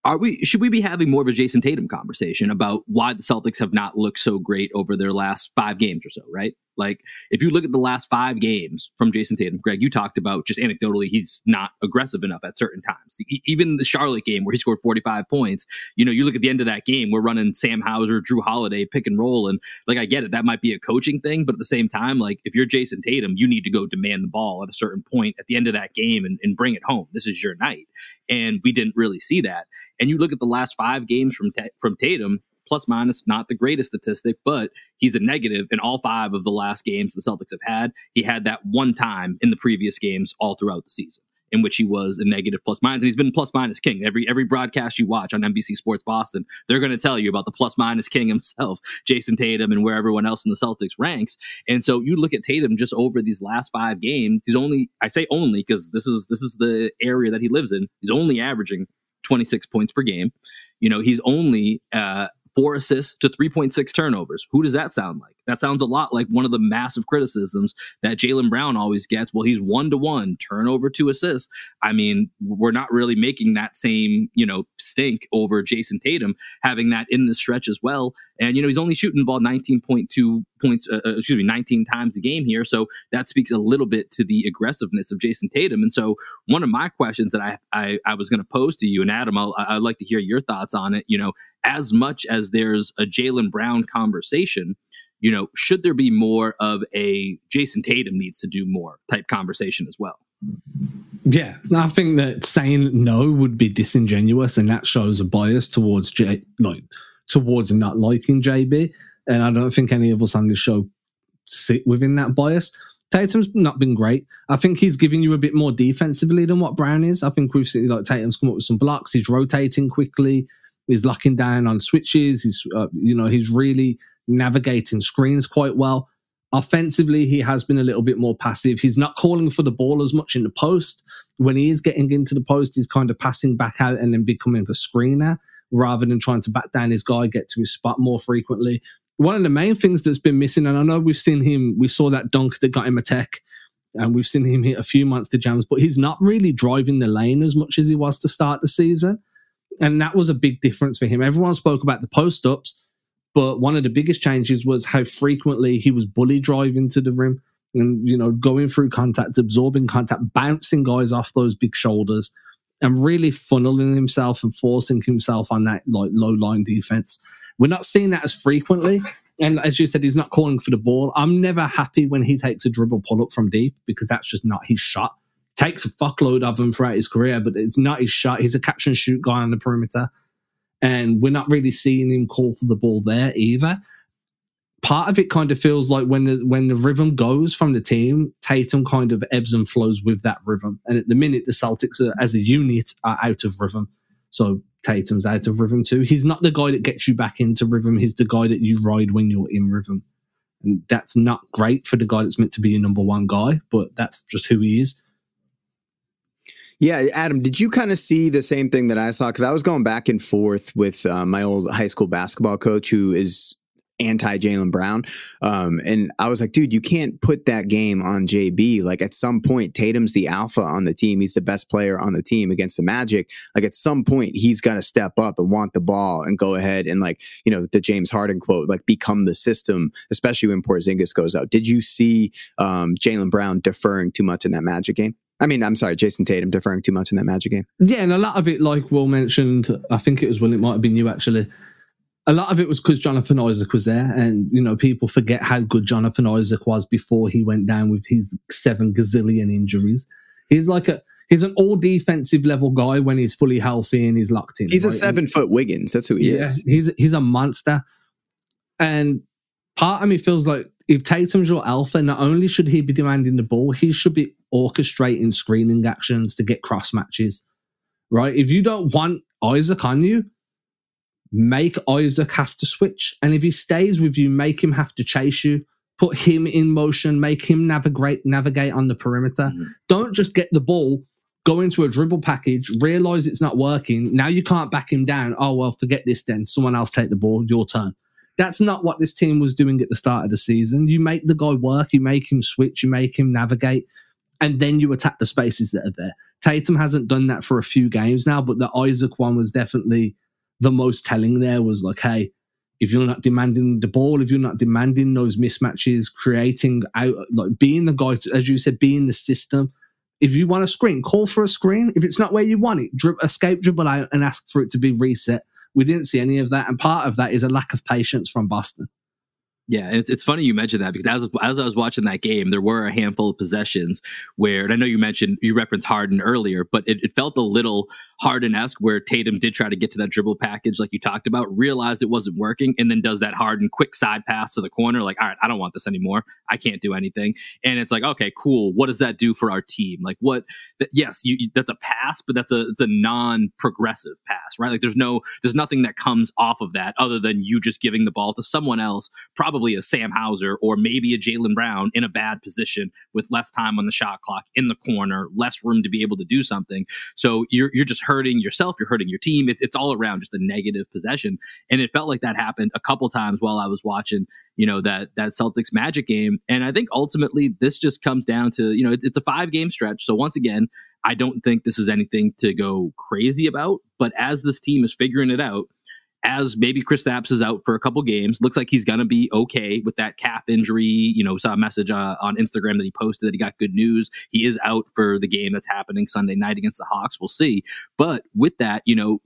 Are we should we be having more of a Jayson Tatum conversation about why the Celtics have not looked so great over their last five games or so, right? Like if you look at the last five games from Jayson Tatum, Greg, you talked about just anecdotally he's not aggressive enough at certain times. Even the Charlotte game where he scored 45 points, you know, you look at the end of that game, we're running Sam Hauser, Jrue Holiday, pick and roll, and like I get it, that might be a coaching thing, but at the same time, like if you're Jayson Tatum, you need to go demand the ball at a certain point at the end of that game and, and bring it home. This is your night, and we didn't really see that. And you look at the last five games from from Tatum, plus minus not the greatest statistic, but he's a negative in all five of the last games the Celtics have had. He had that one time in the previous games all throughout the season in which he was a negative plus minus. And he's been plus minus king. Every every broadcast you watch on NBC Sports Boston, they're going to tell you about the plus minus king himself, Jayson Tatum, and where everyone else in the Celtics ranks. And so you look at Tatum just over these last five games. He's only I say only because this is this is the area that he lives in. He's only averaging 26 points per game. You know, he's only uh, four assists to 3.6 turnovers. Who does that sound like? That sounds a lot like one of the massive criticisms that Jaylen Brown always gets. Well, he's one to one turnover to assist. I mean, we're not really making that same, you know, stink over Jayson Tatum having that in the stretch as well. And, you know, he's only shooting the ball 19.2 points, uh, uh, excuse me, 19 times a game here. So that speaks a little bit to the aggressiveness of Jayson Tatum. And so one of my questions that I, I, I was going to pose to you and Adam, I'll, I'd like to hear your thoughts on it. You know, as much as there's a Jaylen Brown conversation, you know, should there be more of a Jayson Tatum needs to do more type conversation as well? Yeah, I think that saying no would be disingenuous, and that shows a bias towards J, like towards not liking JB. And I don't think any of us on the show sit within that bias. Tatum's not been great. I think he's giving you a bit more defensively than what Brown is. I think we've seen like Tatum's come up with some blocks. He's rotating quickly. He's locking down on switches. He's uh, you know he's really navigating screens quite well. Offensively, he has been a little bit more passive. He's not calling for the ball as much in the post. When he is getting into the post, he's kind of passing back out and then becoming a screener rather than trying to back down his guy, get to his spot more frequently. One of the main things that's been missing, and I know we've seen him, we saw that dunk that got him a tech, and we've seen him hit a few months to jams, but he's not really driving the lane as much as he was to start the season. And that was a big difference for him. Everyone spoke about the post ups, but one of the biggest changes was how frequently he was bully driving to the rim and, you know, going through contact, absorbing contact, bouncing guys off those big shoulders and really funneling himself and forcing himself on that like low line defense. We're not seeing that as frequently. And as you said, he's not calling for the ball. I'm never happy when he takes a dribble pull up from deep because that's just not his shot. Takes a fuckload of them throughout his career, but it's not his shot. He's a catch and shoot guy on the perimeter and we're not really seeing him call for the ball there either. Part of it kind of feels like when the when the rhythm goes from the team, Tatum kind of ebbs and flows with that rhythm. And at the minute, the Celtics are, as a unit are out of rhythm. So Tatum's out of rhythm too. He's not the guy that gets you back into rhythm. He's the guy that you ride when you're in rhythm. And that's not great for the guy that's meant to be your number one guy, but that's just who he is. Yeah, Adam, did you kind of see the same thing that I saw? Because I was going back and forth with uh, my old high school basketball coach, who is anti Jaylen Brown. Um, and I was like, dude, you can't put that game on JB. Like at some point, Tatum's the alpha on the team. He's the best player on the team against the Magic. Like at some point, he's got to step up and want the ball and go ahead and like, you know, the James Harden quote, like become the system, especially when Porzingis goes out. Did you see um, Jaylen Brown deferring too much in that Magic game? I mean, I'm sorry, Jayson Tatum deferring too much in that Magic game. Yeah, and a lot of it, like Will mentioned, I think it was Will, it might have been you actually. A lot of it was because Jonathan Isaac was there, and you know people forget how good Jonathan Isaac was before he went down with his seven gazillion injuries. He's like a he's an all defensive level guy when he's fully healthy and he's locked in. He's right? a seven foot Wiggins. That's who he yeah, is. He's he's a monster, and part of me feels like if Tatum's your alpha, not only should he be demanding the ball, he should be orchestrating screening actions to get cross matches. Right? If you don't want Isaac on you, make Isaac have to switch. And if he stays with you, make him have to chase you. Put him in motion, make him navigate navigate on the perimeter. Mm-hmm. Don't just get the ball, go into a dribble package, realize it's not working. Now you can't back him down. Oh well, forget this then. Someone else take the ball, your turn. That's not what this team was doing at the start of the season. You make the guy work, you make him switch, you make him navigate. And then you attack the spaces that are there. Tatum hasn't done that for a few games now, but the Isaac one was definitely the most telling there was like, hey, if you're not demanding the ball, if you're not demanding those mismatches, creating out, like being the guy, as you said, being the system. If you want a screen, call for a screen. If it's not where you want it, escape dribble out and ask for it to be reset. We didn't see any of that. And part of that is a lack of patience from Boston. Yeah, it's, it's funny you mentioned that because as, as I was watching that game, there were a handful of possessions where, and I know you mentioned, you referenced Harden earlier, but it, it felt a little Harden esque where Tatum did try to get to that dribble package like you talked about, realized it wasn't working, and then does that Harden quick side pass to the corner, like, all right, I don't want this anymore. I can't do anything. And it's like, okay, cool. What does that do for our team? Like, what, that, yes, you, you, that's a pass, but that's a, it's a non progressive pass, right? Like, there's no, there's nothing that comes off of that other than you just giving the ball to someone else, probably probably a Sam Hauser or maybe a Jaylen Brown in a bad position with less time on the shot clock in the corner, less room to be able to do something. So you're you're just hurting yourself, you're hurting your team. It's it's all around just a negative possession. And it felt like that happened a couple times while I was watching, you know, that that Celtics Magic game. And I think ultimately this just comes down to, you know, it's, it's a five game stretch. So once again, I don't think this is anything to go crazy about. But as this team is figuring it out, as maybe Chris Kristaps is out for a couple games. Looks like he's going to be okay with that calf injury. You know, saw a message uh, on Instagram that he posted that he got good news. He is out for the game that's happening Sunday night against the Hawks. We'll see. But with that, you know,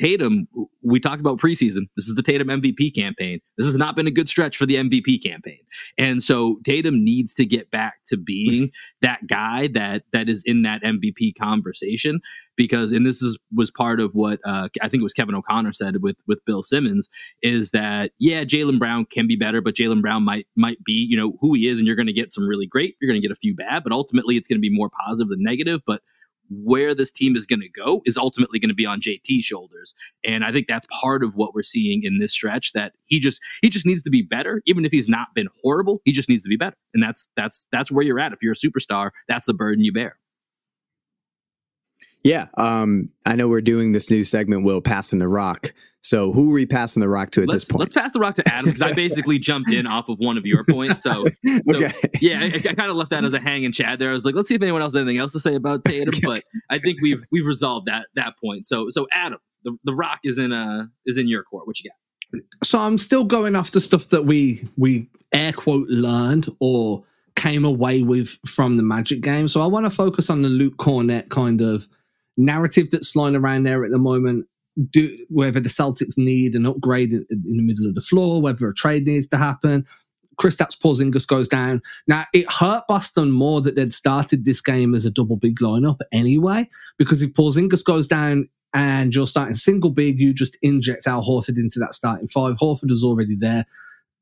Tatum, we talked about preseason. This is the Tatum MVP campaign. This has not been a good stretch for the MVP campaign. And so Tatum needs to get back to being that guy that that is in that MVP conversation because and this is was part of what uh, I think it was Kevin O'Connor said with with Bill Simmons is that yeah, Jaylen Brown can be better, but Jaylen Brown might might be, you know, who he is and you're going to get some really great, you're going to get a few bad, but ultimately it's going to be more positive than negative, but where this team is going to go is ultimately going to be on JT's shoulders. And I think that's part of what we're seeing in this stretch that he just he just needs to be better even if he's not been horrible, he just needs to be better. And that's that's that's where you're at if you're a superstar, that's the burden you bear. Yeah, um, I know we're doing this new segment, Will passing the rock. So who are we passing the rock to at let's, this point? Let's pass the rock to Adam because I basically jumped in off of one of your points. So, okay. yeah, I, I kind of left that as a hanging chat there. I was like, let's see if anyone else has anything else to say about Tatum, but I think we've we've resolved that that point. So so Adam, the, the rock is in uh is in your court. What you got? So I'm still going off the stuff that we we air quote learned or came away with from the Magic game. So I want to focus on the Luke Kornet kind of narrative that's flying around there at the moment do whether the Celtics need an upgrade in, in, the middle of the floor, whether a trade needs to happen. Kristaps Porzingis goes down. Now it hurt Boston more that they'd started this game as a double big lineup anyway, because if Porzingis goes down and you're starting single big, you just inject Al Horford into that starting five. Horford is already there.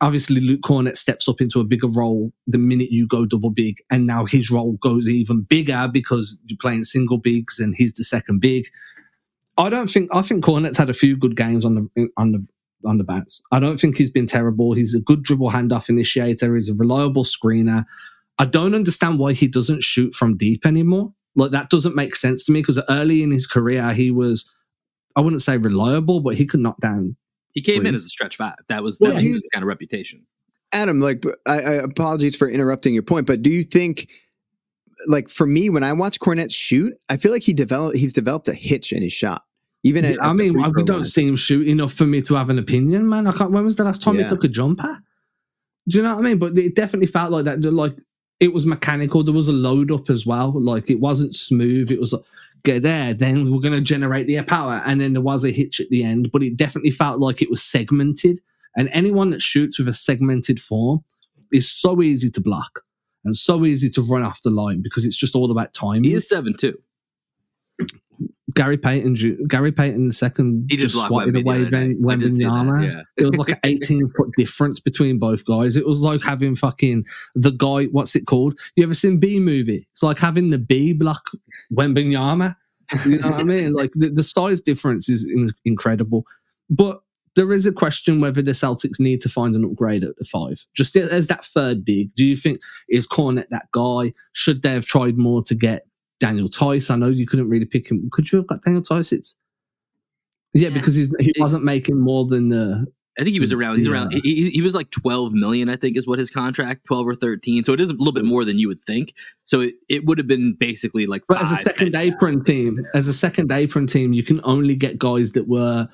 Obviously, Luke Kornet steps up into a bigger role the minute you go double big, and now his role goes even bigger because you're playing single bigs and he's the second big. I don't think I think Kornet's had a few good games on the on the on the bounce. I don't think he's been terrible. He's a good dribble handoff initiator. He's a reliable screener. I don't understand why he doesn't shoot from deep anymore. Like that doesn't make sense to me because early in his career he was, I wouldn't say reliable, but he could knock down. He came in as a stretch five. That was that well, was you, his kind of reputation. Adam, like, I, I apologies for interrupting your point, but do you think? Like for me, when I watch Kornet shoot, I feel like he developed he's developed a hitch in his shot. Even at, I mean, we don't line. see him shoot enough for me to have an opinion, man. I can't. When was the last time yeah. he took a jumper? Do you know what I mean? But it definitely felt like that. Like it was mechanical. There was a load up as well. Like it wasn't smooth. It was like, get there, then we're going to generate the power, and then there was a hitch at the end. But it definitely felt like it was segmented. And anyone that shoots with a segmented form is so easy to block and so easy to run off the line because it's just all about timing. He is seven two. Gary Payton, Gary Payton the second he just, just swatted away then Wembanyama. Yeah. It was like an 18 foot difference between both guys. It was like having fucking the guy, what's it called? You ever seen Bee Movie? It's like having the B block Wembanyama. You know what I mean? Like the, the size difference is in, incredible. But there is a question whether the Celtics need to find an upgrade at the five. Just as that third big, do you think is Kornet that guy? Should they have tried more to get Daniel Theis. I know you couldn't really pick him. Could you have got Daniel Theis? It's yeah, yeah. because he wasn't making more than the I think he was around. He's Yeah. around. He, he was like twelve million, I think, is what his contract, twelve or thirteen. So it is a little bit more than you would think. So it, it would have been basically like. But as a second apron team, as a second apron team, you can only get guys that were,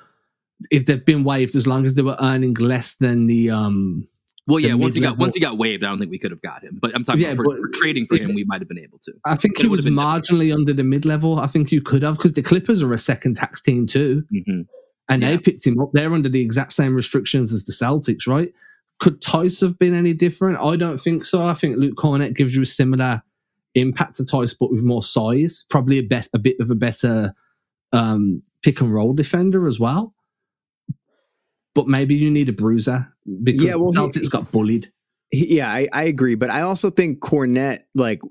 if they've been waived, as long as they were earning less than the um. Well, yeah. Once he got once he got waived, I don't think we could have got him. But I'm talking Yeah, about for, for trading for if- him, we might have been able to. I think he was marginally under the mid level. I think you could have because the Clippers are a second tax team too, hmm and Yeah. they picked him up. They're under the exact same restrictions as the Celtics, right? Could Theis have been any different? I don't think so. I think Luke Kornet gives you a similar impact to Theis, but with more size. Probably a bet a bit of a better um, pick and roll defender as well. But maybe you need a bruiser because Yeah, well, he- Celtics got bullied. He- Yeah, I, I agree, but I also think Kornet, like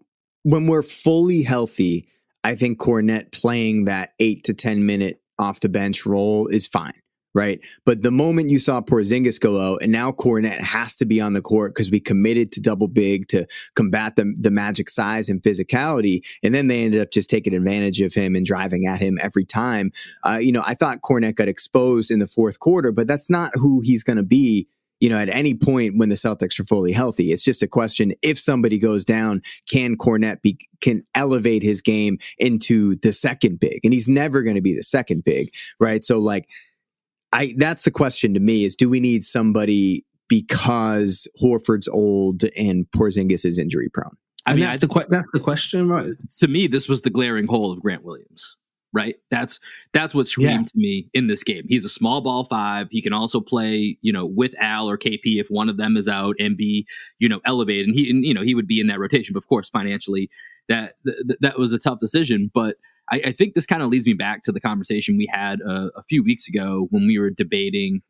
when we're fully healthy, I think Kornet playing that eight to ten minute off the bench role is fine, right? But the moment you saw Porzingis go out, and now Kornet has to be on the court because we committed to double big to combat the the magic size and physicality, and then they ended up just taking advantage of him and driving at him every time. Uh, you know, I thought Kornet got exposed in the fourth quarter, but that's not who he's going to be you know, at any point when the Celtics are fully healthy. It's just a question if somebody goes down, can Kornet be can elevate his game into the second big? And he's never going to be the second big, right? So like I that's the question to me is do we need somebody because Horford's old and Porzingis is injury prone? I And mean, that's I- the que- that's the question, right? to me, this was the glaring hole of Grant Williams. Right. That's that's what screamed Yeah. to me in this game. He's a small ball five. He can also play, you know, with Al or KP if one of them is out and be, you know, elevated. And he, and, you know, he would be in that rotation. But of course, financially, that th- that was a tough decision. But I, I think this kind of leads me back to the conversation we had uh, a few weeks ago when we were debating,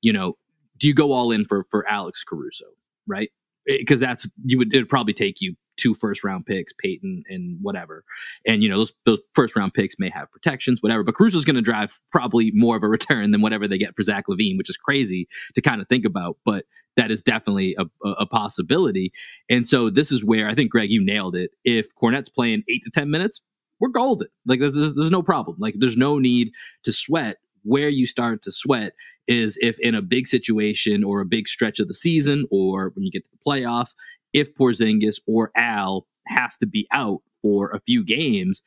you know, do you go all in for for Alex Caruso, right? Because that's you would it would probably take you two first round picks, Payton and whatever, and you know those those first round picks may have protections, whatever. But Caruso's going to drive probably more of a return than whatever they get for Zach LaVine, which is crazy to kind of think about, but that is definitely a, a, a possibility. And so this is where I think Greg, you nailed it. If Kornet's playing eight to ten minutes, we're golden. Like there's, there's no problem. Like there's no need to sweat. Where you start to sweat is if in a big situation or a big stretch of the season or when you get to the playoffs, if Porzingis or Al has to be out for a few games,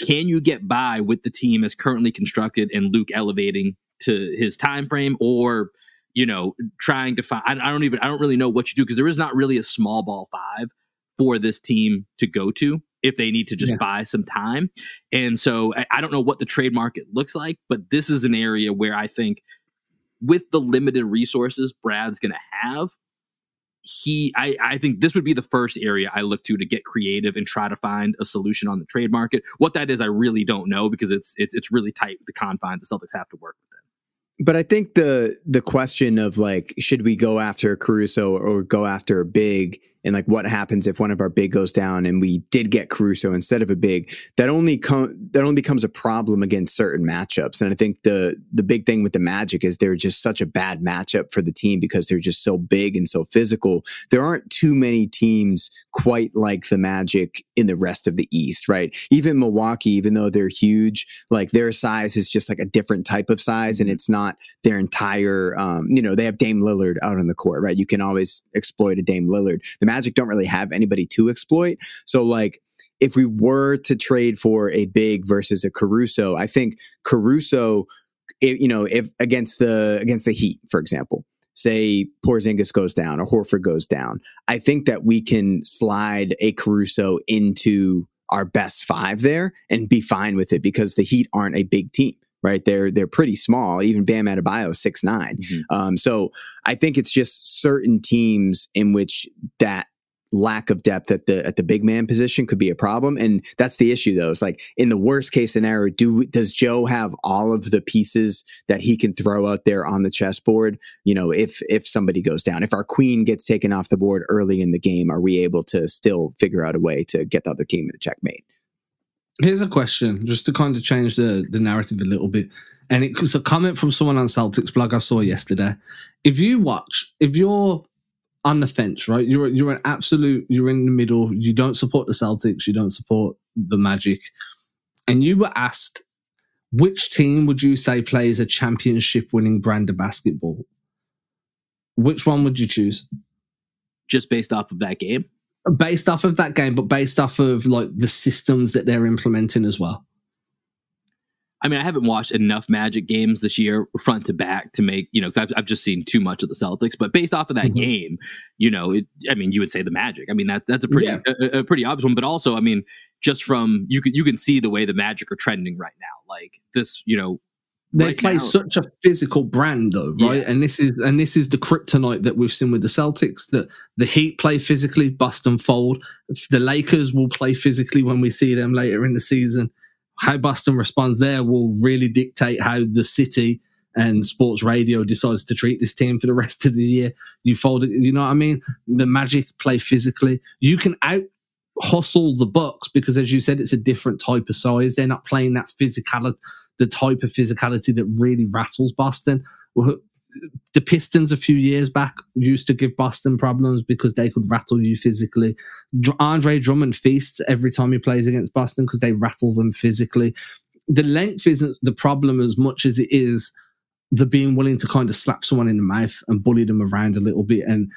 can you get by with the team as currently constructed and Luke elevating to his time frame or you know trying to find I, I don't even I don't really know what you do because there is not really a small ball five for this team to go to if they need to just Yeah. buy some time. And so I, I don't know what the trade market looks like, but this is an area where I think with the limited resources Brad's going to have, he I, I think this would be the first area I look to to get creative and try to find a solution on the trade market. What that is, I really don't know because it's it's it's really tight the confines the Celtics have to work with. But I think the the question of like should we go after Caruso or go after a big and like what happens if one of our big goes down and we did get Caruso instead of a big that only com- that only becomes a problem against certain matchups. And I think the the big thing with the Magic is they're just such a bad matchup for the team because they're just so big and so physical. There aren't too many teams quite like the Magic in the rest of the East right? Even Milwaukee even though they're huge like their size is just like a different type of size and it's not their entire um, you know they have Dame Lillard out on the court right? You can always exploit a Dame Lillard. The Magic don't really have anybody to exploit. So like if we were to trade for a big versus a Caruso I think Caruso if, you know if against the against the Heat for example say Porzingis goes down or Horford goes down I think that we can slide a Caruso into our best five there and be fine with it because the Heat aren't a big team right? They're they're pretty small. Even Bam Adebayo six nine. Um, so I think it's just certain teams in which that lack of depth at the at the big man position could be a problem, and that's the issue. Though, it's like in the worst case scenario, do does Joe have all of the pieces that he can throw out there on the chessboard? You know, if if somebody goes down, if our queen gets taken off the board early in the game, are we able to still figure out a way to get the other team in a checkmate? Here's a question, just to kind of change the, the narrative a little bit. And it was a comment from someone on Celtics blog I saw yesterday. If you watch, if you're on the fence, right? You're you're an absolute, you're in the middle. You don't support the Celtics, you don't support the Magic, and you were asked which team would you say plays a championship winning brand of basketball? Which one would you choose? Just based off of that game? Based off of that game, but based off of like the systems that they're implementing as well. I mean, I haven't watched enough Magic games this year front to back to make, you know, because I've, I've just seen too much of the Celtics. But based off of that mm-hmm. game, you know, it, I mean, you would say the Magic. I mean, that that's a pretty yeah. a, a, pretty obvious one. But also, I mean, just from you can you can see the way the Magic are trending right now. Like this, you know, they right play now. such a physical brand though right? Yeah. and this is and this is the kryptonite that we've seen with the celtics that the heat play physically bust and fold. The lakers will play physically when we see them later in the season. How boston responds there will really dictate how the city and sports radio decides to treat this team for the rest of the year. You fold it you know what i mean? The magic play physically. You can out hustle the bucks because as you said it's a different type of size. They're not playing that physicality the type of physicality that really rattles Boston. The Pistons a few years back used to give Boston problems because they could rattle you physically. Andre Drummond feasts every time he plays against Boston because they rattle them physically. The length isn't the problem as much as it is the being willing to kind of slap someone in the mouth and bully them around a little bit. And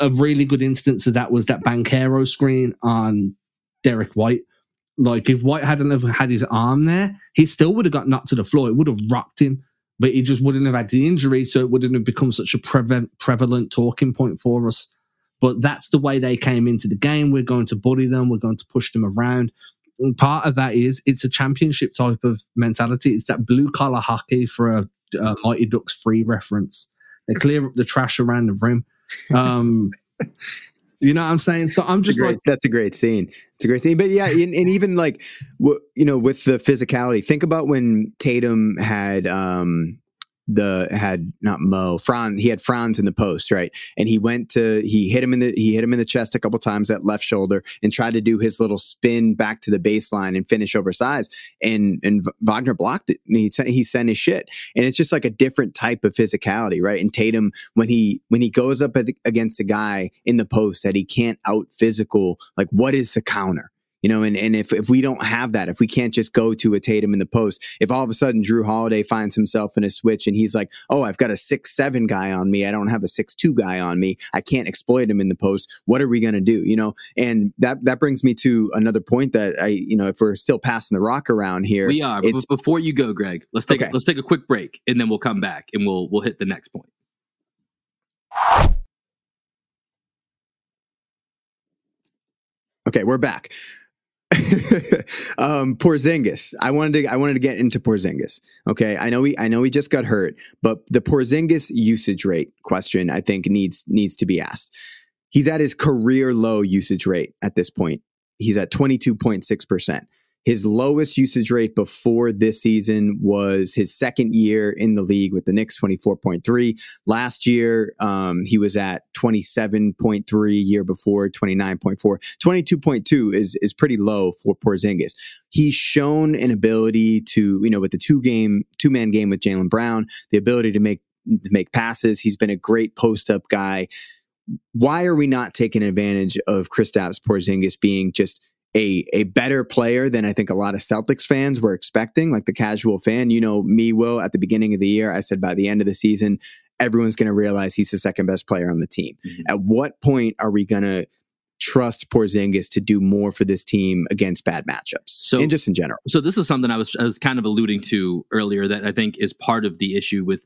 a really good instance of that was that Banchero screen on Derrick White, like if White hadn't have had his arm there, he still would have got knocked to the floor. It would have rocked him, but he just wouldn't have had the injury, so it wouldn't have become such a pre- prevalent talking point for us. But that's the way they came into the game. We're going to bully them. We're going to push them around. And part of that is it's a championship type of mentality. It's that blue collar hockey for a, a Mighty Ducks free reference. They clear up the trash around the rim. Um, You know what I'm saying? So I'm just great, like, that's a great scene. It's a great scene. But yeah, and, and even like, you know, with the physicality, think about when Tatum had, um, the had not Mo Franz he had Franz in the post right? And he went to he hit him in the he hit him in the chest a couple times at left shoulder and tried to do his little spin back to the baseline and finish over size. and and Wagner blocked it and he sent he sent his shit. And it's just like a different type of physicality right? And Tatum when he when he goes up against a guy in the post that he can't out physical like what is the counter you know, and, and if, if we don't have that, if we can't just go to a Tatum in the post, if all of a sudden Jrue Holiday finds himself in a switch and he's like, oh, I've got a six seven guy on me, I don't have a six two guy on me, I can't exploit him in the post. What are we going to do? You know, and that that brings me to another point that I, you know, if we're still passing the rock around here, we are. But before you go, Greg, let's take okay. let's take a quick break and then we'll come back and we'll we'll hit the next point. Okay, we're back. um, Porzingis. I wanted to I wanted to get into Porzingis. Okay, I know we I know he just got hurt, but the Porzingis usage rate question I think needs needs to be asked. He's at his career low usage rate at this point. He's at 22.6%. His lowest usage rate before this season was his second year in the league with the Knicks, 24.3. Last year, um, he was at 27.3, year before, 29.4. 22.2 is, is pretty low for Porzingis. He's shown an ability to, you know, with the two game, two man game with Jaylen Brown, the ability to make, to make passes. He's been a great post up guy. Why are we not taking advantage of Kristaps Porzingis being just a a better player than I think a lot of Celtics fans were expecting. Like the casual fan, you know, me, Will, at the beginning of the year, I said by the end of the season, everyone's going to realize he's the second best player on the team. Mm-hmm. At what point are we going to trust Porzingis to do more for this team against bad matchups? So, and just in general. So this is something I was I was kind of alluding to earlier that I think is part of the issue with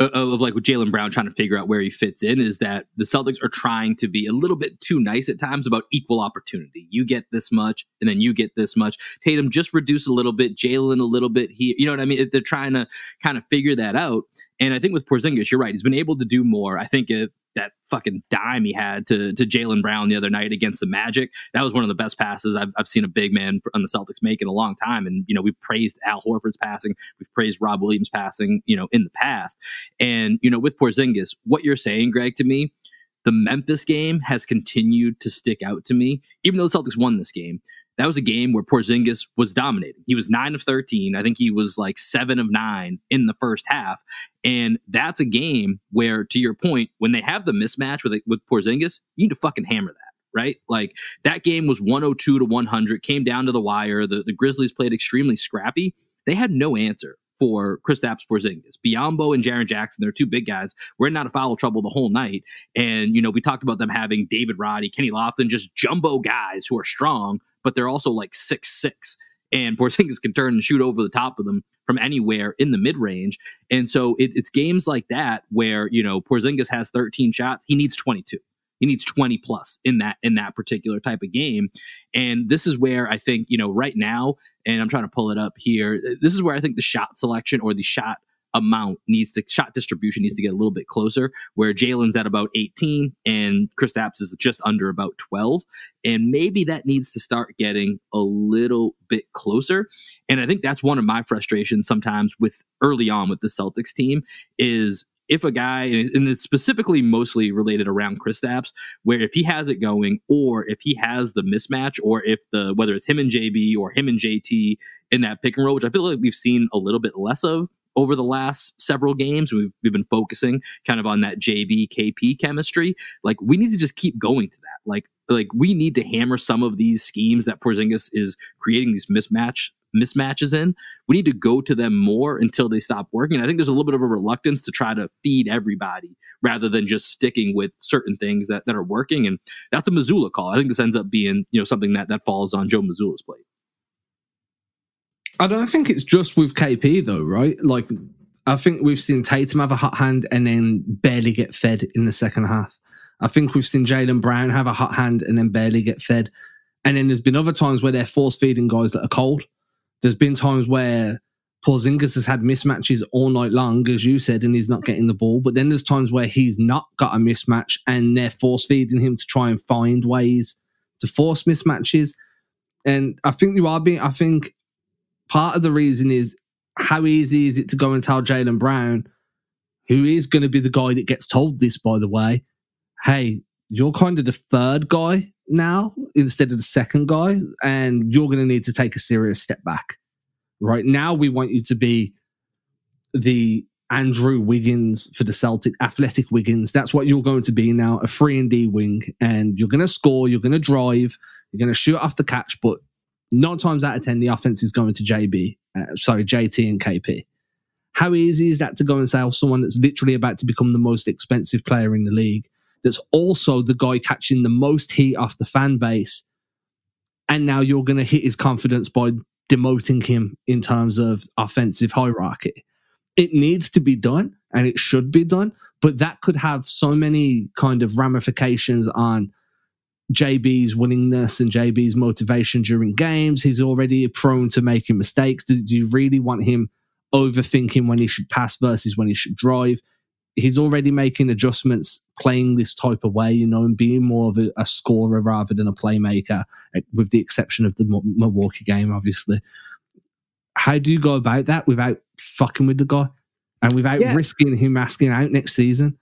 of like with Jaylen Brown trying to figure out where he fits in is that the Celtics are trying to be a little bit too nice at times about equal opportunity. You get this much, and then you get this much. Tatum just reduce a little bit, Jaylen a little bit here. You know what I mean? They're trying to kind of figure that out. And I think with Porzingis, you're right. He's been able to do more. I think it, that fucking dime he had to to Jaylen Brown the other night against the Magic. That was one of the best passes I've, I've seen a big man on the Celtics make in a long time. And you know we've praised Al Horford's passing, we've praised Rob Williams' passing, you know, in the past. And you know with Porzingis, what you're saying, Greg, to me, the Memphis game has continued to stick out to me, even though the Celtics won this game that was a game where Porzingis was dominating. He was nine of 13. I think he was like seven of nine in the first half. And that's a game where, to your point, when they have the mismatch with, with Porzingis, you need to fucking hammer that. Right? Like that game was 102 to 100, came down to the wire. The, the Grizzlies played extremely scrappy. They had no answer for Kristaps Porzingis. Biyombo and Jaren Jackson, they're two big guys. We're in not a foul trouble the whole night. And, you know, we talked about them having David Roddy, Kenny Lofton, just jumbo guys who are strong, but they're also like six six. And Porzingis can turn and shoot over the top of them from anywhere in the mid range. And so it, it's games like that where, you know, Porzingis has 13 shots, he needs 22 he needs 20 plus in that in that particular type of game. And this is where i think you know right now and i'm trying to pull it up here uh, this is where i think the shot selection or the shot amount needs to shot distribution needs to get a little bit closer where Jaylen's at about 18 and Kristaps is just under about 12 and maybe that needs to start getting a little bit closer. And I think that's one of my frustrations sometimes with early on with the Celtics team is if a guy, and it's specifically mostly related around Kristaps, where if he has it going, or if he has the mismatch, or if the whether it's him and JB or him and JT in that pick and roll, which I feel like we've seen a little bit less of over the last several games. We've we've been focusing kind of on that JB KP chemistry. Like we need to just keep going to that. Like like we need to hammer some of these schemes that Porzingis is creating these mismatch mismatches in. We need to go to them more until they stop working. I think there's a little bit of a reluctance to try to feed everybody rather than just sticking with certain things that, that are working. And that's a Mazzulla call. I think this ends up being, you know, something that that falls on Joe Mazzulla's plate. I don't think it's just with KP though, right? Like I think we've seen Tatum have a hot hand and then barely get fed in the second half. I think we've seen Jaylen Brown have a hot hand and then barely get fed. And then there's been other times where they're force feeding guys that are cold. There's been times where Porzingis has had mismatches all night long, as you said, and he's not getting the ball. But then there's times where he's not got a mismatch and they're force feeding him to try and find ways to force mismatches. And I think you are being, I think part of the reason is how easy is it to go and tell Jaylen Brown, who is going to be the guy that gets told this, by the way, hey, you're kind of the third guy now instead of the second guy, and you're going to need to take a serious step back. Right now, we want you to be the Andrew Wiggins for the Celtic, athletic Wiggins. That's what you're going to be now, a free and D wing, and you're going to score, you're going to drive, you're going to shoot off the catch, but nine times out of ten, the offense is going to JB, uh, sorry, JT and KP. How easy is that to go and sell someone that's literally about to become the most expensive player in the league? That's also the guy catching the most heat off the fan base. And now you're going to hit his confidence by demoting him in terms of offensive hierarchy. It needs to be done and it should be done, but that could have so many kind of ramifications on JB's willingness and JB's motivation during games. He's already prone to making mistakes. Do, do, you really want him overthinking when he should pass versus when he should drive? He's already making adjustments playing this type of way, you know, and being more of a, a scorer rather than a playmaker, eh, with the exception of the Milwaukee game, obviously. How do you go about that without fucking with the guy and without yeah. risking him asking out next season?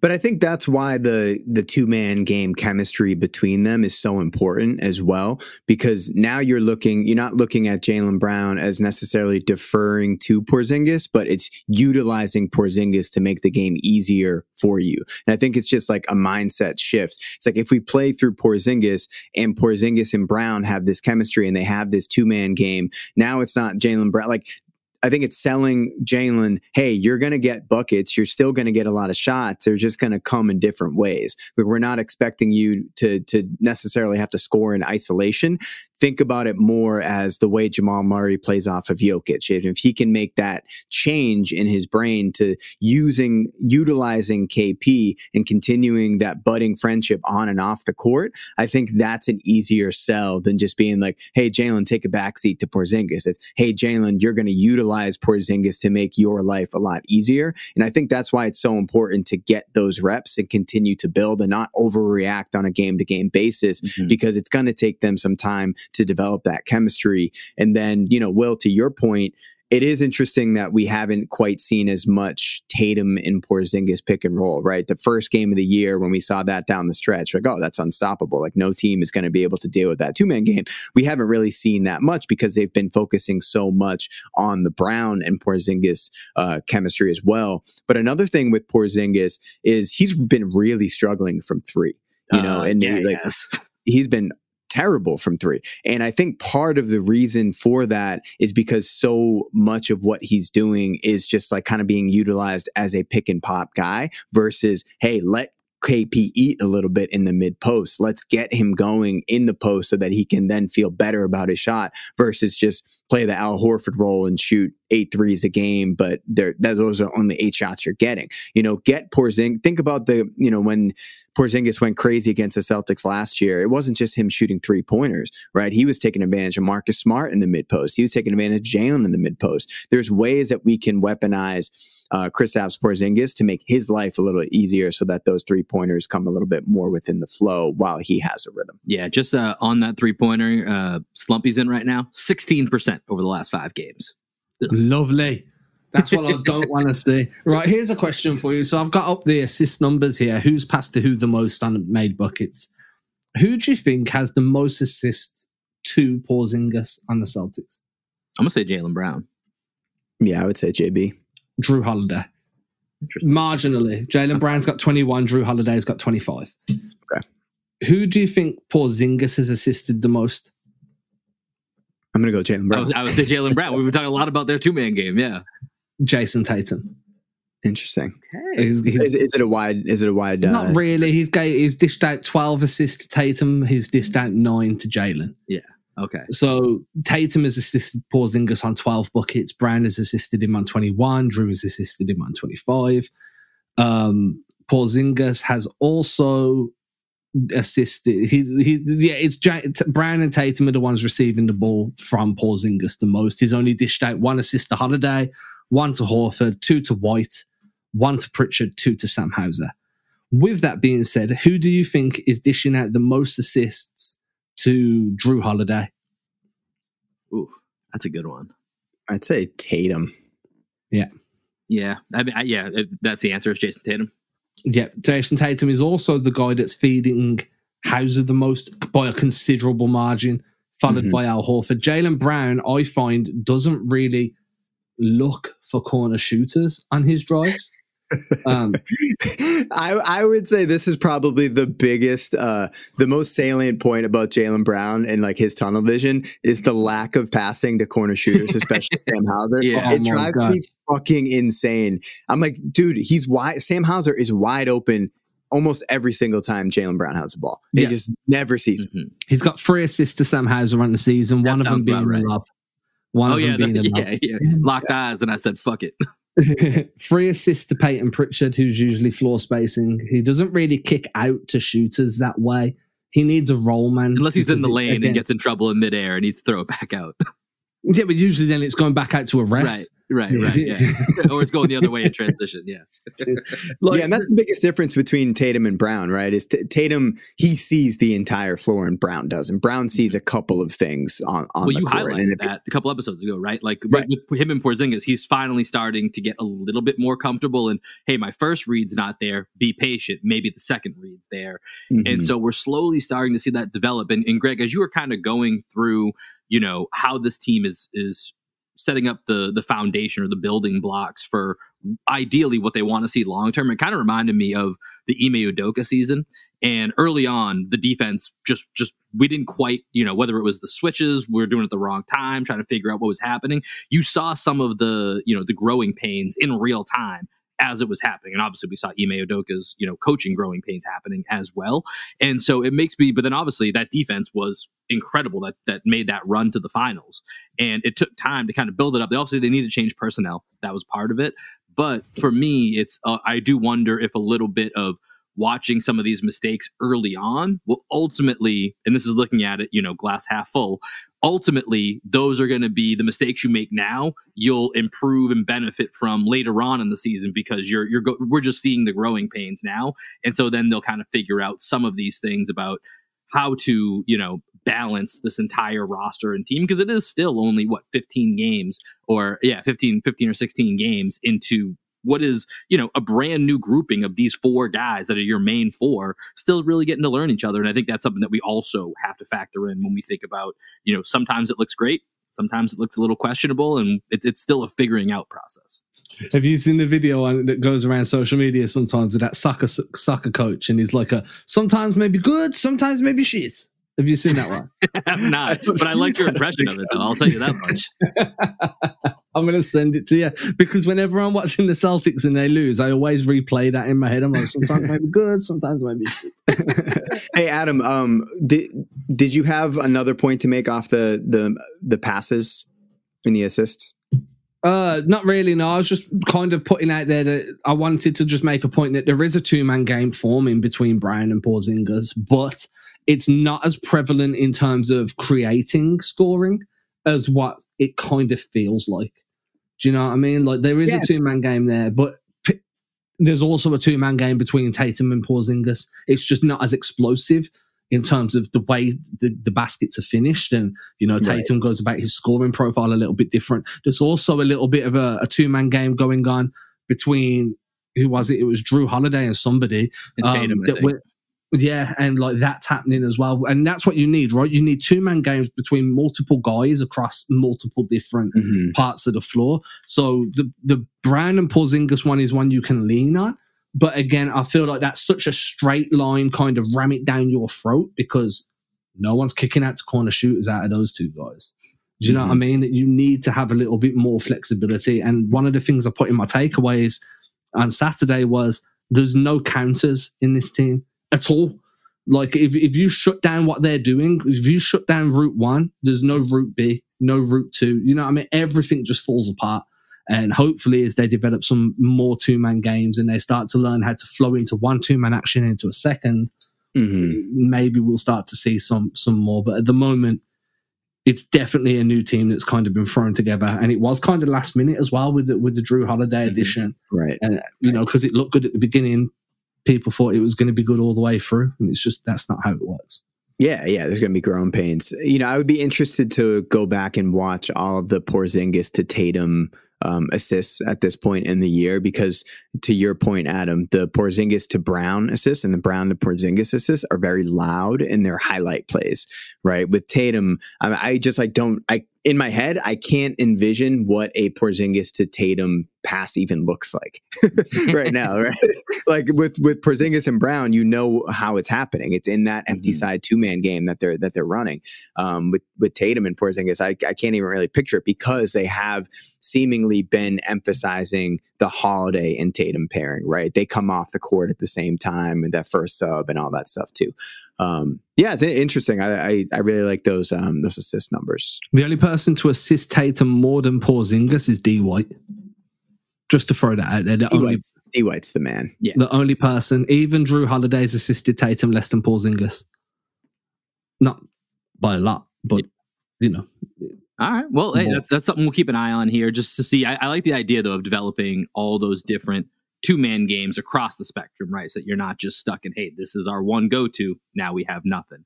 But I think that's why the the two man game chemistry between them is so important as well, because now you're looking, you're not looking at Jaylen Brown as necessarily deferring to Porzingis, but it's utilizing Porzingis to make the game easier for you. And I think it's just like a mindset shift. It's like if we play through Porzingis and Porzingis and Brown have this chemistry and they have this two man game, now it's not Jaylen Brown. Like I think it's selling Jaylen, hey, you're going to get buckets. You're still going to get a lot of shots. They're just going to come in different ways. But we're not expecting you to, to necessarily have to score in isolation think about it more as the way Jamal Murray plays off of Jokic. And if he can make that change in his brain to using, utilizing KP and continuing that budding friendship on and off the court, I think that's an easier sell than just being like, Hey, Jaylen, take a backseat to Porzingis. It's, Hey, Jaylen, you're going to utilize Porzingis to make your life a lot easier. And I think that's why it's so important to get those reps and continue to build and not overreact on a game to game basis mm-hmm. because it's going to take them some time to develop that chemistry. And then, you know, Will, to your point, it is interesting that we haven't quite seen as much Tatum and Porzingis pick and roll, right? The first game of the year when we saw that down the stretch, like, oh, that's unstoppable. Like, no team is going to be able to deal with that two man game. We haven't really seen that much because they've been focusing so much on the Brown and Porzingis uh, chemistry as well. But another thing with Porzingis is he's been really struggling from three, you know, uh, and yeah, like, he's been terrible from three. And I think part of the reason for that is because so much of what he's doing is just like kind of being utilized as a pick and pop guy versus, hey, let KP eat a little bit in the mid post. Let's get him going in the post so that he can then feel better about his shot versus just play the Al Horford role and shoot eight threes a game, but there those are only eight shots you're getting. You know, get Porzingis. Think about the you know when Porzingis went crazy against the Celtics last year. It wasn't just him shooting three pointers, right? He was taking advantage of Marcus Smart in the mid post. He was taking advantage of Jaylen in the mid post. There's ways that we can weaponize uh, Kristaps Porzingis to make his life a little easier, so that those three pointers come a little bit more within the flow while he has a rhythm. Yeah, just uh, on that three pointer, uh, Slumpy's in right now, sixteen percent over the last five games. Lovely. That's what I don't want to see. Right, here's a question for you. So I've got up the assist numbers here. Who's passed to who the most on made buckets? Who do you think has the most assists to Porzingis on the Celtics? I'm gonna say Jaylen Brown. Yeah, I would say JB. Jrue Holiday. Marginally. Jaylen Brown's got 21, Jrue Holiday's got 25. Okay. Who do you think Porzingis has assisted the most? I'm gonna go Jaylen I Brown. would, I would say Jaylen Brown. We were talking a lot about their two man game. Yeah. Jayson Tatum. Interesting. Okay. He's, he's Is, is it a wide? Is it a wide? Uh, not really. He's ga- he's dished out 12 assists to Tatum. He's dished out nine to Jaylen. Yeah. Okay. So Tatum has assisted Porzingis on 12 buckets. Brown has assisted him on 21. Jrue has assisted him on 25. Um, Porzingis has also assisted. He, he, yeah, it's J- T- Brown and Tatum are the ones receiving the ball from Paul Porzingis the most. He's only dished out one assist to Holiday, one to Horford, two to White, one to Pritchard, two to Sam Hauser. With that being said, who do you think is dishing out the most assists to Jrue Holiday? Ooh, that's a good one. I'd say Tatum. Yeah. I mean, I, yeah, that's the answer. Is Jayson Tatum. Yeah, Jayson Tatum is also the guy that's feeding Hauser the most by a considerable margin, followed Mhm. by Al Horford. Jaylen Brown, I find, doesn't really look for corner shooters on his drives. Um, I I would say this is probably the biggest, uh, the most salient point about Jaylen Brown and like his tunnel vision is the lack of passing to corner shooters, especially Sam Hauser. Yeah. it Oh drives God. me fucking insane. I'm like, dude, he's wide. Sam Hauser is wide open almost every single time Jaylen Brown has the ball. He Yeah. just never sees it. Mhm. he's got three assists to Sam Hauser on the season, That one of them being right. lob. One Oh of yeah, them being a the- yeah, yeah. Locked eyes, and I said, "Fuck it." lob. assist to Payton Pritchard, who's usually floor spacing. He doesn't really kick out to shooters that way. He needs a roll man. Unless he's in the lane again- and gets in trouble in midair and needs to throw it back out. Yeah, but usually then it's going back out to a ref. right, right, right. Yeah. or it's going the other way in transition. Yeah. Like, yeah, and that's the biggest difference between Tatum and Brown, right? Is T- Tatum he sees the entire floor and Brown doesn't. Brown sees a couple of things on on well, the you court. And highlighted if that a couple episodes ago, right? Like Right. With, with him and Porzingis, he's finally starting to get a little bit more comfortable. And hey, my first read's not there. Be patient. Maybe the second read's there. Mhm. And so we're slowly starting to see that develop. And, and Greg, as you were kind of going through, you know, how this team is is setting up the the foundation or the building blocks for ideally what they want to see long term, it kind of reminded me of the Ime Udoka season. And early on, the defense just just we didn't quite, you know, whether it was the switches, we are doing it at the wrong time, trying to figure out what was happening. You saw some of the, you know, the growing pains in real time as it was happening. And obviously we saw Ime Udoka's, you know, coaching growing pains happening as well. And so it makes me, but then obviously that defense was incredible that that made that run to the finals. And it took time to kind of build it up. They obviously they need to change personnel. That was part of it. But for me, it's uh, I do wonder if a little bit of watching some of these mistakes early on will ultimately, and this is looking at it, you know, glass half full. Ultimately, those are going to be the mistakes you make now. You'll improve and benefit from later on in the season because you're you're go- we're just seeing the growing pains now, and so then they'll kind of figure out some of these things about how to you know balance this entire roster and team because it is still only what 15 games or yeah 15 15 or 16 games into what is you know a brand new grouping of these four guys that are your main four still really getting to learn each other and i think that's something that we also have to factor in when we think about you know sometimes it looks great sometimes it looks a little questionable and it's, it's still a figuring out process Have you seen the video on, that goes around social media sometimes of that soccer soccer coach and he's like a sometimes maybe good, sometimes maybe shit. Have you seen that one? I'm not, but I like your impression of it, though. I'll tell you that much. I'm gonna send it to you because whenever I'm watching the Celtics and they lose, I always replay that in my head. I'm like, sometimes it might be good, sometimes it might be shit. hey Adam, um, did did you have another point to make off the the the passes and the assists? Uh, not really. No, I was just kind of putting out there that I wanted to just make a point that there is a two man game forming between Brown and Porzingis, but it's not as prevalent in terms of creating scoring as what it kind of feels like. Do you know what I mean? Like there is Yeah. a two man game there, but p- there's also a two man game between Tatum and Porzingis. It's just not as explosive in terms of the way the, the baskets are finished. And, you know, Right. Tatum goes about his scoring profile a little bit different. There's also a little bit of a, a two man game going on between who was it? It was Jrue Holiday and somebody. And um, Tatum, I that think. Yeah, and like that's happening as well. And that's what you need, right? You need two man games between multiple guys across multiple different Mm-hmm. parts of the floor. So the the Brown and Porzingis one is one you can lean on. But again, I feel like that's such a straight line kind of ram it down your throat because no one's kicking out to corner shooters out of those two guys. Do you know what I mean? That you need to have a little bit more flexibility. And one of the things I put in my takeaways on Saturday was there's no counters in this team at all. Like if, if you shut down what they're doing, if you shut down route one, there's no route B, no route two. You know what I mean? Everything just falls apart. And hopefully, as they develop some more two man games and they start to learn how to flow into one two man action into a second, Mm-hmm. maybe we'll start to see some some more. But at the moment, it's definitely a new team that's kind of been thrown together, and it was kind of last minute as well with the, with the Jrue Holiday Mhm. edition. Right. And you know, because it looked good at the beginning, people thought it was going to be good all the way through, and it's just that's not how it works. Yeah, yeah, there's going to be growing pains. You know, I would be interested to go back and watch all of the Porzingis to Tatum um, assists at this point in the year because, to your point, Adam, the Porzingis to Brown assists and the Brown to Porzingis assists are very loud in their highlight plays, right? With Tatum, I, I just like don't I in my head I can't envision what a Porzingis to Tatum pass even looks like right now, right? like with with Porzingis and Brown, you know how it's happening. It's in that empty Mhm. side two man game that they're that they're running. Um, with with Tatum and Porzingis, I, I can't even really picture it because they have seemingly been emphasizing the Holiday and Tatum pairing. Right, they come off the court at the same time and that first sub and all that stuff too. Um, yeah, it's interesting. I, I I really like those um those assist numbers. The only person to assist Tatum more than Porzingis is D White. Just to throw that out there, the D only, White's, D White's the man. Yeah, the only person, even Jrue Holiday's assisted Tatum less than Porzingis. Not by a lot, but you know, All right. Well, hey, that's that's something we'll keep an eye on here, just to see. I, I like the idea though of developing all those different two man games across the spectrum, right? So that you're not just stuck in, hey, this is our one go to. Now we have nothing.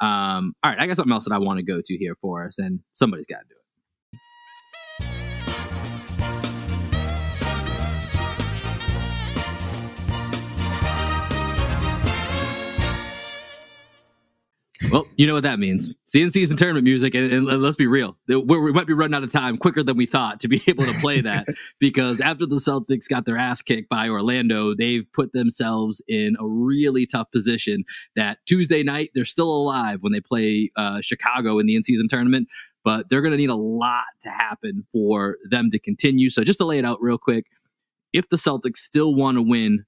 Um, all right, I got something else that I want to go to here for us, and somebody's got to do it. Well, you know what that means. It's the in-season tournament music, and, and let's be real, we might be running out of time quicker than we thought to be able to play that because after the Celtics got their ass kicked by Orlando, they've put themselves in a really tough position. That Tuesday night, they're still alive when they play uh, Chicago in the in-season tournament, but they're going to need a lot to happen for them to continue. So just to lay it out real quick, if the Celtics still want to win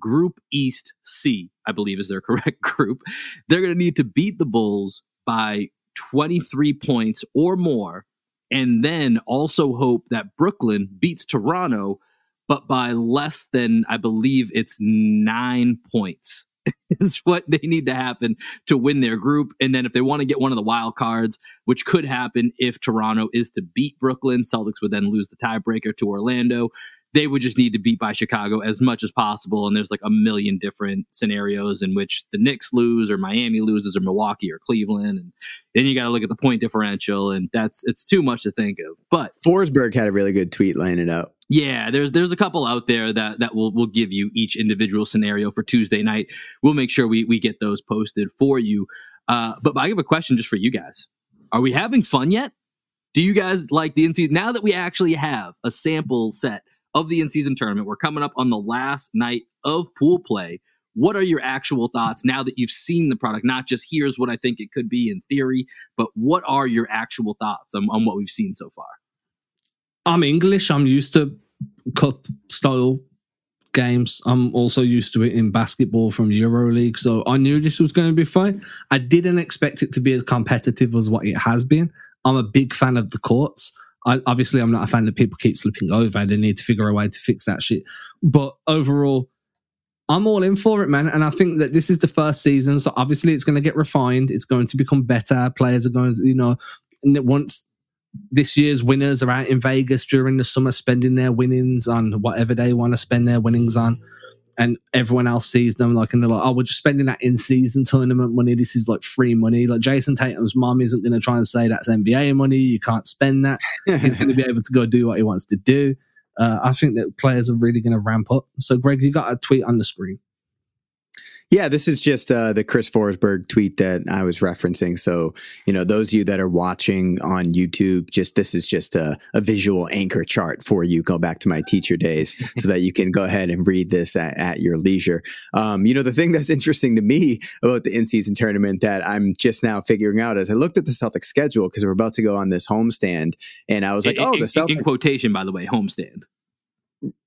Group East C, I believe is their correct group, they're going to need to beat the Bulls by 23 points or more, and then also hope that Brooklyn beats Toronto, but by less than, I believe it's nine points. Is what they need to happen to win their group. And then if they want to get one of the wild cards, which could happen if Toronto is to beat Brooklyn, Celtics would then lose the tiebreaker to Orlando they would just need to beat by Chicago as much as possible. And there's like a million different scenarios in which the Knicks lose or Miami loses or Milwaukee or Cleveland. And then you got to look at the point differential and that's, it's too much to think of. But Forsberg had a really good tweet laying it out. yeah, there's, there's a couple out there that, that will, will give you each individual scenario for Tuesday night. We'll make sure we, we get those posted for you. Uh, but I have a question just for you guys. Are we having fun yet? Do you guys like the in season? Now that we actually have a sample set of the in season tournament, we're coming up on the last night of pool play. what are your actual thoughts now that you've seen the product? Not just here's what I think it could be in theory, but what are your actual thoughts on, on what we've seen so far? I'm English. I'm used to cup style games. I'm also used to it in basketball from EuroLeague. So I knew this was going to be fun. I didn't expect it to be as competitive as what it has been. I'm a big fan of the courts. I, obviously, I'm not a fan that people keep slipping over. They need to figure a way to fix that shit. But overall, I'm all in for it, man. And I think that this is the first season. So obviously, it's going to get refined. It's going to become better. Players are going to, you know, once this year's winners are out in Vegas during the summer spending their winnings on whatever they want to spend their winnings on. And everyone else sees them like, and they're like, oh, we're just spending that in season tournament money. This is like free money. Like Jayson Tatum's mom isn't going to try and say that's NBA money. You can't spend that. He's going to be able to go do what he wants to do. Uh, I think that players are really going to ramp up. So, Greg, you got a tweet on the screen. Yeah, this is just uh, the Chris Forsberg tweet that I was referencing. So, you know, those of you that are watching on YouTube, just this is just a, a visual anchor chart for you. Go back to my teacher days so that you can go ahead and read this at, at your leisure. Um, you know, the thing that's interesting to me about the in season tournament that I'm just now figuring out is I looked at the Celtics schedule because we're about to go on this homestand, and I was like, in, oh, the Celtics. In quotation, by the way, homestand.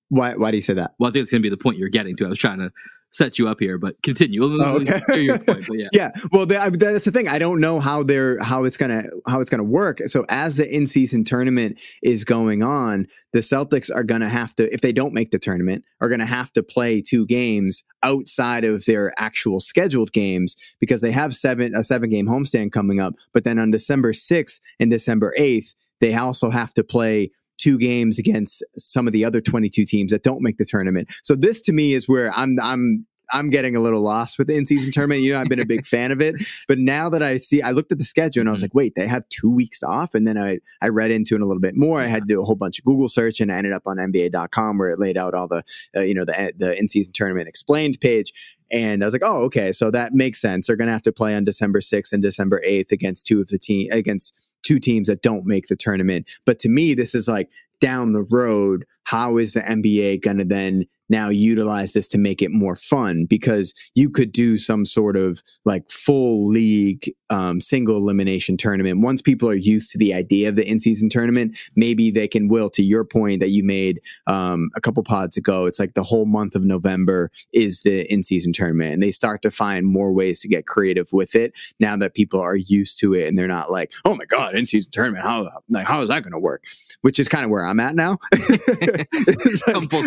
Why, why do you say that? Well, I think it's going to be the point you're getting to. I was trying to set you up here, but continue. Oh, okay. Point, yeah. yeah. Well, that's the thing. I don't know how they're how it's gonna how it's gonna work. So as the in season tournament is going on, the Celtics are gonna have to, if they don't make the tournament, are gonna have to play two games outside of their actual scheduled games because they have seven a seven game homestand coming up. But then on December sixth and December eighth, they also have to play two games against some of the other 22 teams that don't make the tournament. So this to me is where I'm I'm I'm getting a little lost with the in-season tournament. You know, I've been a big fan of it, but now that I see, I looked at the schedule and I was mm-hmm. like, wait, they have two weeks off. And then I, I read into it a little bit more. I had to do a whole bunch of Google search and I ended up on NBA.com where it laid out all the, uh, you know, the, the in-season tournament explained page. And I was like, oh, okay. So that makes sense. They're going to have to play on December 6th and December 8th against two of the team against two teams that don't make the tournament. But to me, this is like down the road. How is the NBA going to then now utilize this to make it more fun because you could do some sort of like full league um, single elimination tournament. Once people are used to the idea of the in season tournament, maybe they can will to your point that you made um, a couple pods ago. It's like the whole month of November is the in season tournament, and they start to find more ways to get creative with it now that people are used to it and they're not like, oh my god, in season tournament, how like how is that going to work? Which is kind of where I'm at now. like,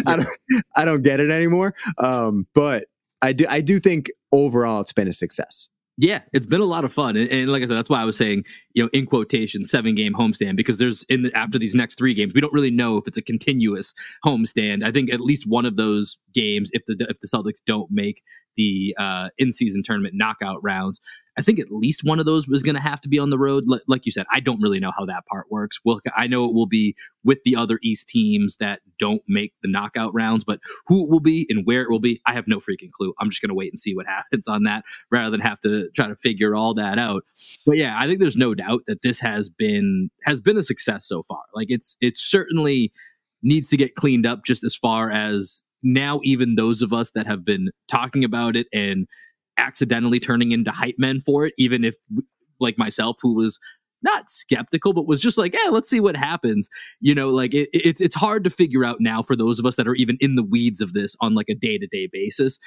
I, don't, I don't get it anymore. Um, but I do I do think overall it's been a success. Yeah, it's been a lot of fun, and, and, like I said, that's why I was saying, you know, in quotation, seven game homestand because there's in the, after these next three games, we don't really know if it's a continuous homestand. I think at least one of those games, if the if the Celtics don't make the uh, in season tournament knockout rounds, I think at least one of those was going to have to be on the road. L- like you said, I don't really know how that part works. Well, I know it will be with the other East teams that don't make the knockout rounds, but who it will be and where it will be, I have no freaking clue. I'm just going to wait and see what happens on that rather than have to try to figure all that out. But yeah, I think there's no doubt that this has been has been a success so far. Like it's it certainly needs to get cleaned up just as far as now even those of us that have been talking about it and accidentally turning into hype men for it, even if like myself, who was not skeptical, but was just like, yeah, let's see what happens. You know, like it, it's it's hard to figure out now for those of us that are even in the weeds of this on like a day to day basis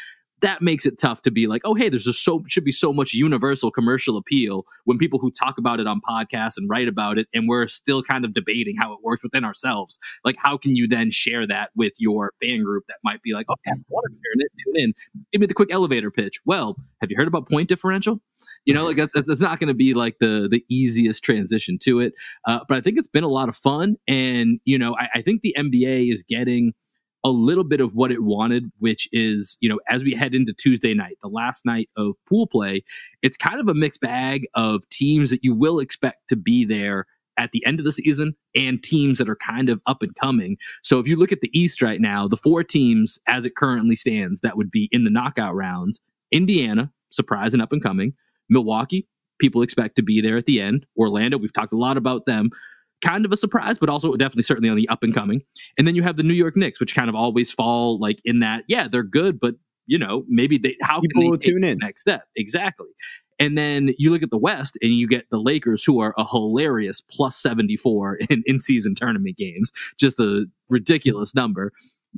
that makes it tough to be like, oh, hey, there's just so should be so much universal commercial appeal when people who talk about it on podcasts and write about it, and we're still kind of debating how it works within ourselves. Like, how can you then share that with your fan group that might be like, okay, I want to turn it, tune in, give me the quick elevator pitch. Well, have you heard about point differential? You know, like that's, that's not going to be like the the easiest transition to it. Uh, but I think it's been a lot of fun, and you know, I, I think the NBA is getting a little bit of what it wanted, which is, you know, as we head into Tuesday night, the last night of pool play, it's kind of a mixed bag of teams that you will expect to be there at the end of the season and teams that are kind of up and coming. So if you look at the East right now, the four teams as it currently stands that would be in the knockout rounds Indiana, surprise and up and coming, Milwaukee, people expect to be there at the end, Orlando, we've talked a lot about them kind of a surprise, but also definitely certainly on the up and coming. And then you have the New York Knicks, which kind of always fall like in that, yeah, they're good, but you know, maybe they how People can they tune the in. next step exactly. And then you look at the West and you get the Lakers, who are a hilarious plus 74 in, in season tournament games, just a ridiculous number.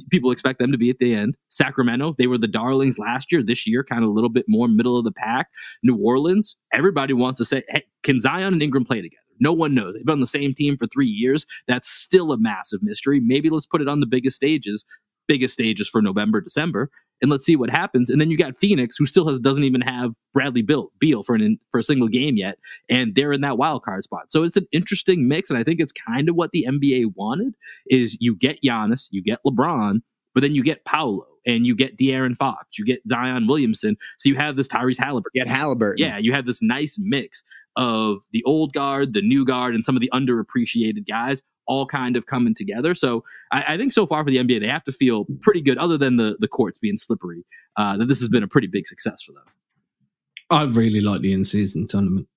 People expect them to be at the end. Sacramento, they were the darlings last year. This year, kind of a little bit more middle of the pack. New Orleans, everybody wants to say, hey, can Zion and Ingram play together? No one knows. They've been on the same team for three years. That's still a massive mystery. Maybe let's put it on the biggest stages, biggest stages for November, December, and let's see what happens. And then you got Phoenix, who still has doesn't even have Bradley Bill, Beal for an for a single game yet, and they're in that wild card spot. So it's an interesting mix, and I think it's kind of what the NBA wanted: is you get Giannis, you get LeBron, but then you get Paolo and you get De'Aaron Fox, you get Zion Williamson. So you have this Tyrese Halliburton. Get Halliburton. Yeah, you have this nice mix of the old guard, the new guard, and some of the underappreciated guys all kind of coming together. So I, I think so far for the NBA, they have to feel pretty good, other than the the courts being slippery, uh, that this has been a pretty big success for them. I really like the in season tournament.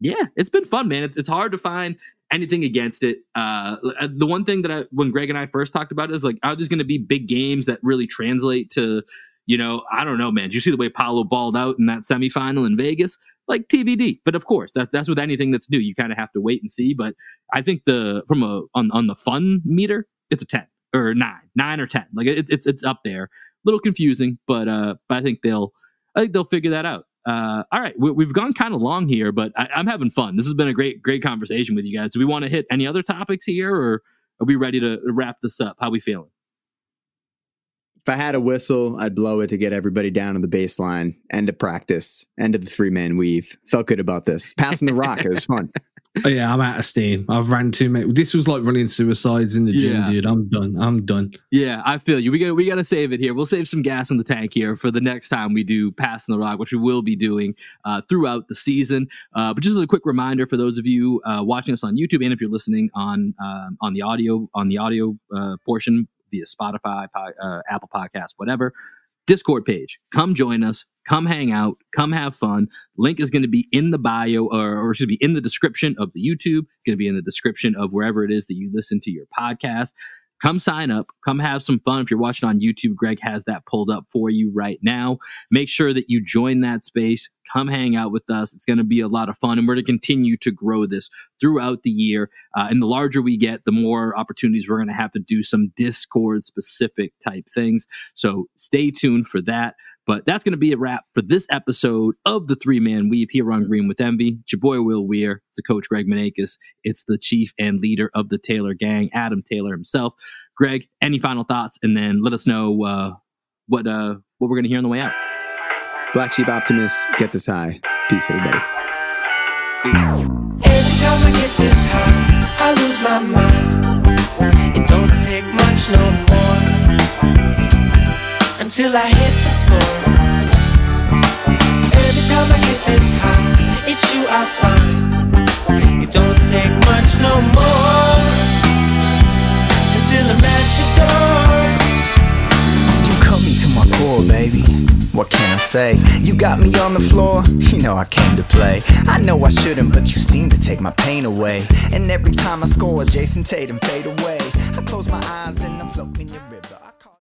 Yeah, it's been fun, man. It's it's hard to find anything against it. Uh, the one thing that I, when Greg and I first talked about it, is like, are there's going to be big games that really translate to, you know, I don't know, man. Did you see the way Paolo balled out in that semifinal in Vegas? Like TBD. But of course, that, that's with anything that's new. You kind of have to wait and see. But I think the from a on on the fun meter, it's a ten or nine, nine or ten. Like it, it's it's up there. A little confusing, but uh, but I think they'll I think they'll figure that out. Uh, all right, we, have gone kind of long here, but I, I'm having fun. This has been a great, great conversation with you guys. Do we want to hit any other topics here, or are we ready to wrap this up? How we feeling? If I had a whistle, I'd blow it to get everybody down to the baseline. End of practice. End of the three man weave. Felt good about this. Passing the rock. It was fun. Oh, yeah, I'm out of steam. I've ran too many. This was like running suicides in the gym, Yeah. dude. I'm done. I'm done. Yeah, I feel you. We got we got to save it here. We'll save some gas in the tank here for the next time we do passing the rock, which we will be doing uh, throughout the season. Uh, but just a quick reminder for those of you uh, watching us on YouTube, and if you're listening on um, on the audio on the audio uh, portion via Spotify, uh, Apple Podcast, whatever. Discord page. Come join us. Come hang out. Come have fun. Link is going to be in the bio, or, or should be in the description of the YouTube. Going to be in the description of wherever it is that you listen to your podcast come sign up. Come have some fun. If you're watching on youtube greg has that pulled up for you right now. Make sure that you join that space. Come hang out with us. It's going to be a lot of fun and we're going to continue to grow this throughout the year. Uh, and the larger we get the more opportunities we're going to have to do some discord specific type things. So stay tuned for that but that's going to be a wrap for this episode of the Three Man Weave here on Green with Envy. It's your boy Will Weir. It's the coach Greg Maneikis. It's the chief and leader of the Taylor Gang, Adam Taylor himself. Greg, any final thoughts, and then let us know uh, what uh, what we're going to hear on the way out. Black Sheep Optimist, get this high. Peace, everybody. Every time I get this high, I lose my mind. It don't take much no more until I hit the floor. Every time I get this high, it's you I find. It don't take much no more until I'm at your door. You cut me to my core, baby. What can I say? You got me on the floor, you know I came to play. I know I shouldn't, but you seem to take my pain away. And every time I score, Jayson Tatum fade away. I close my eyes and I'm floating in your river.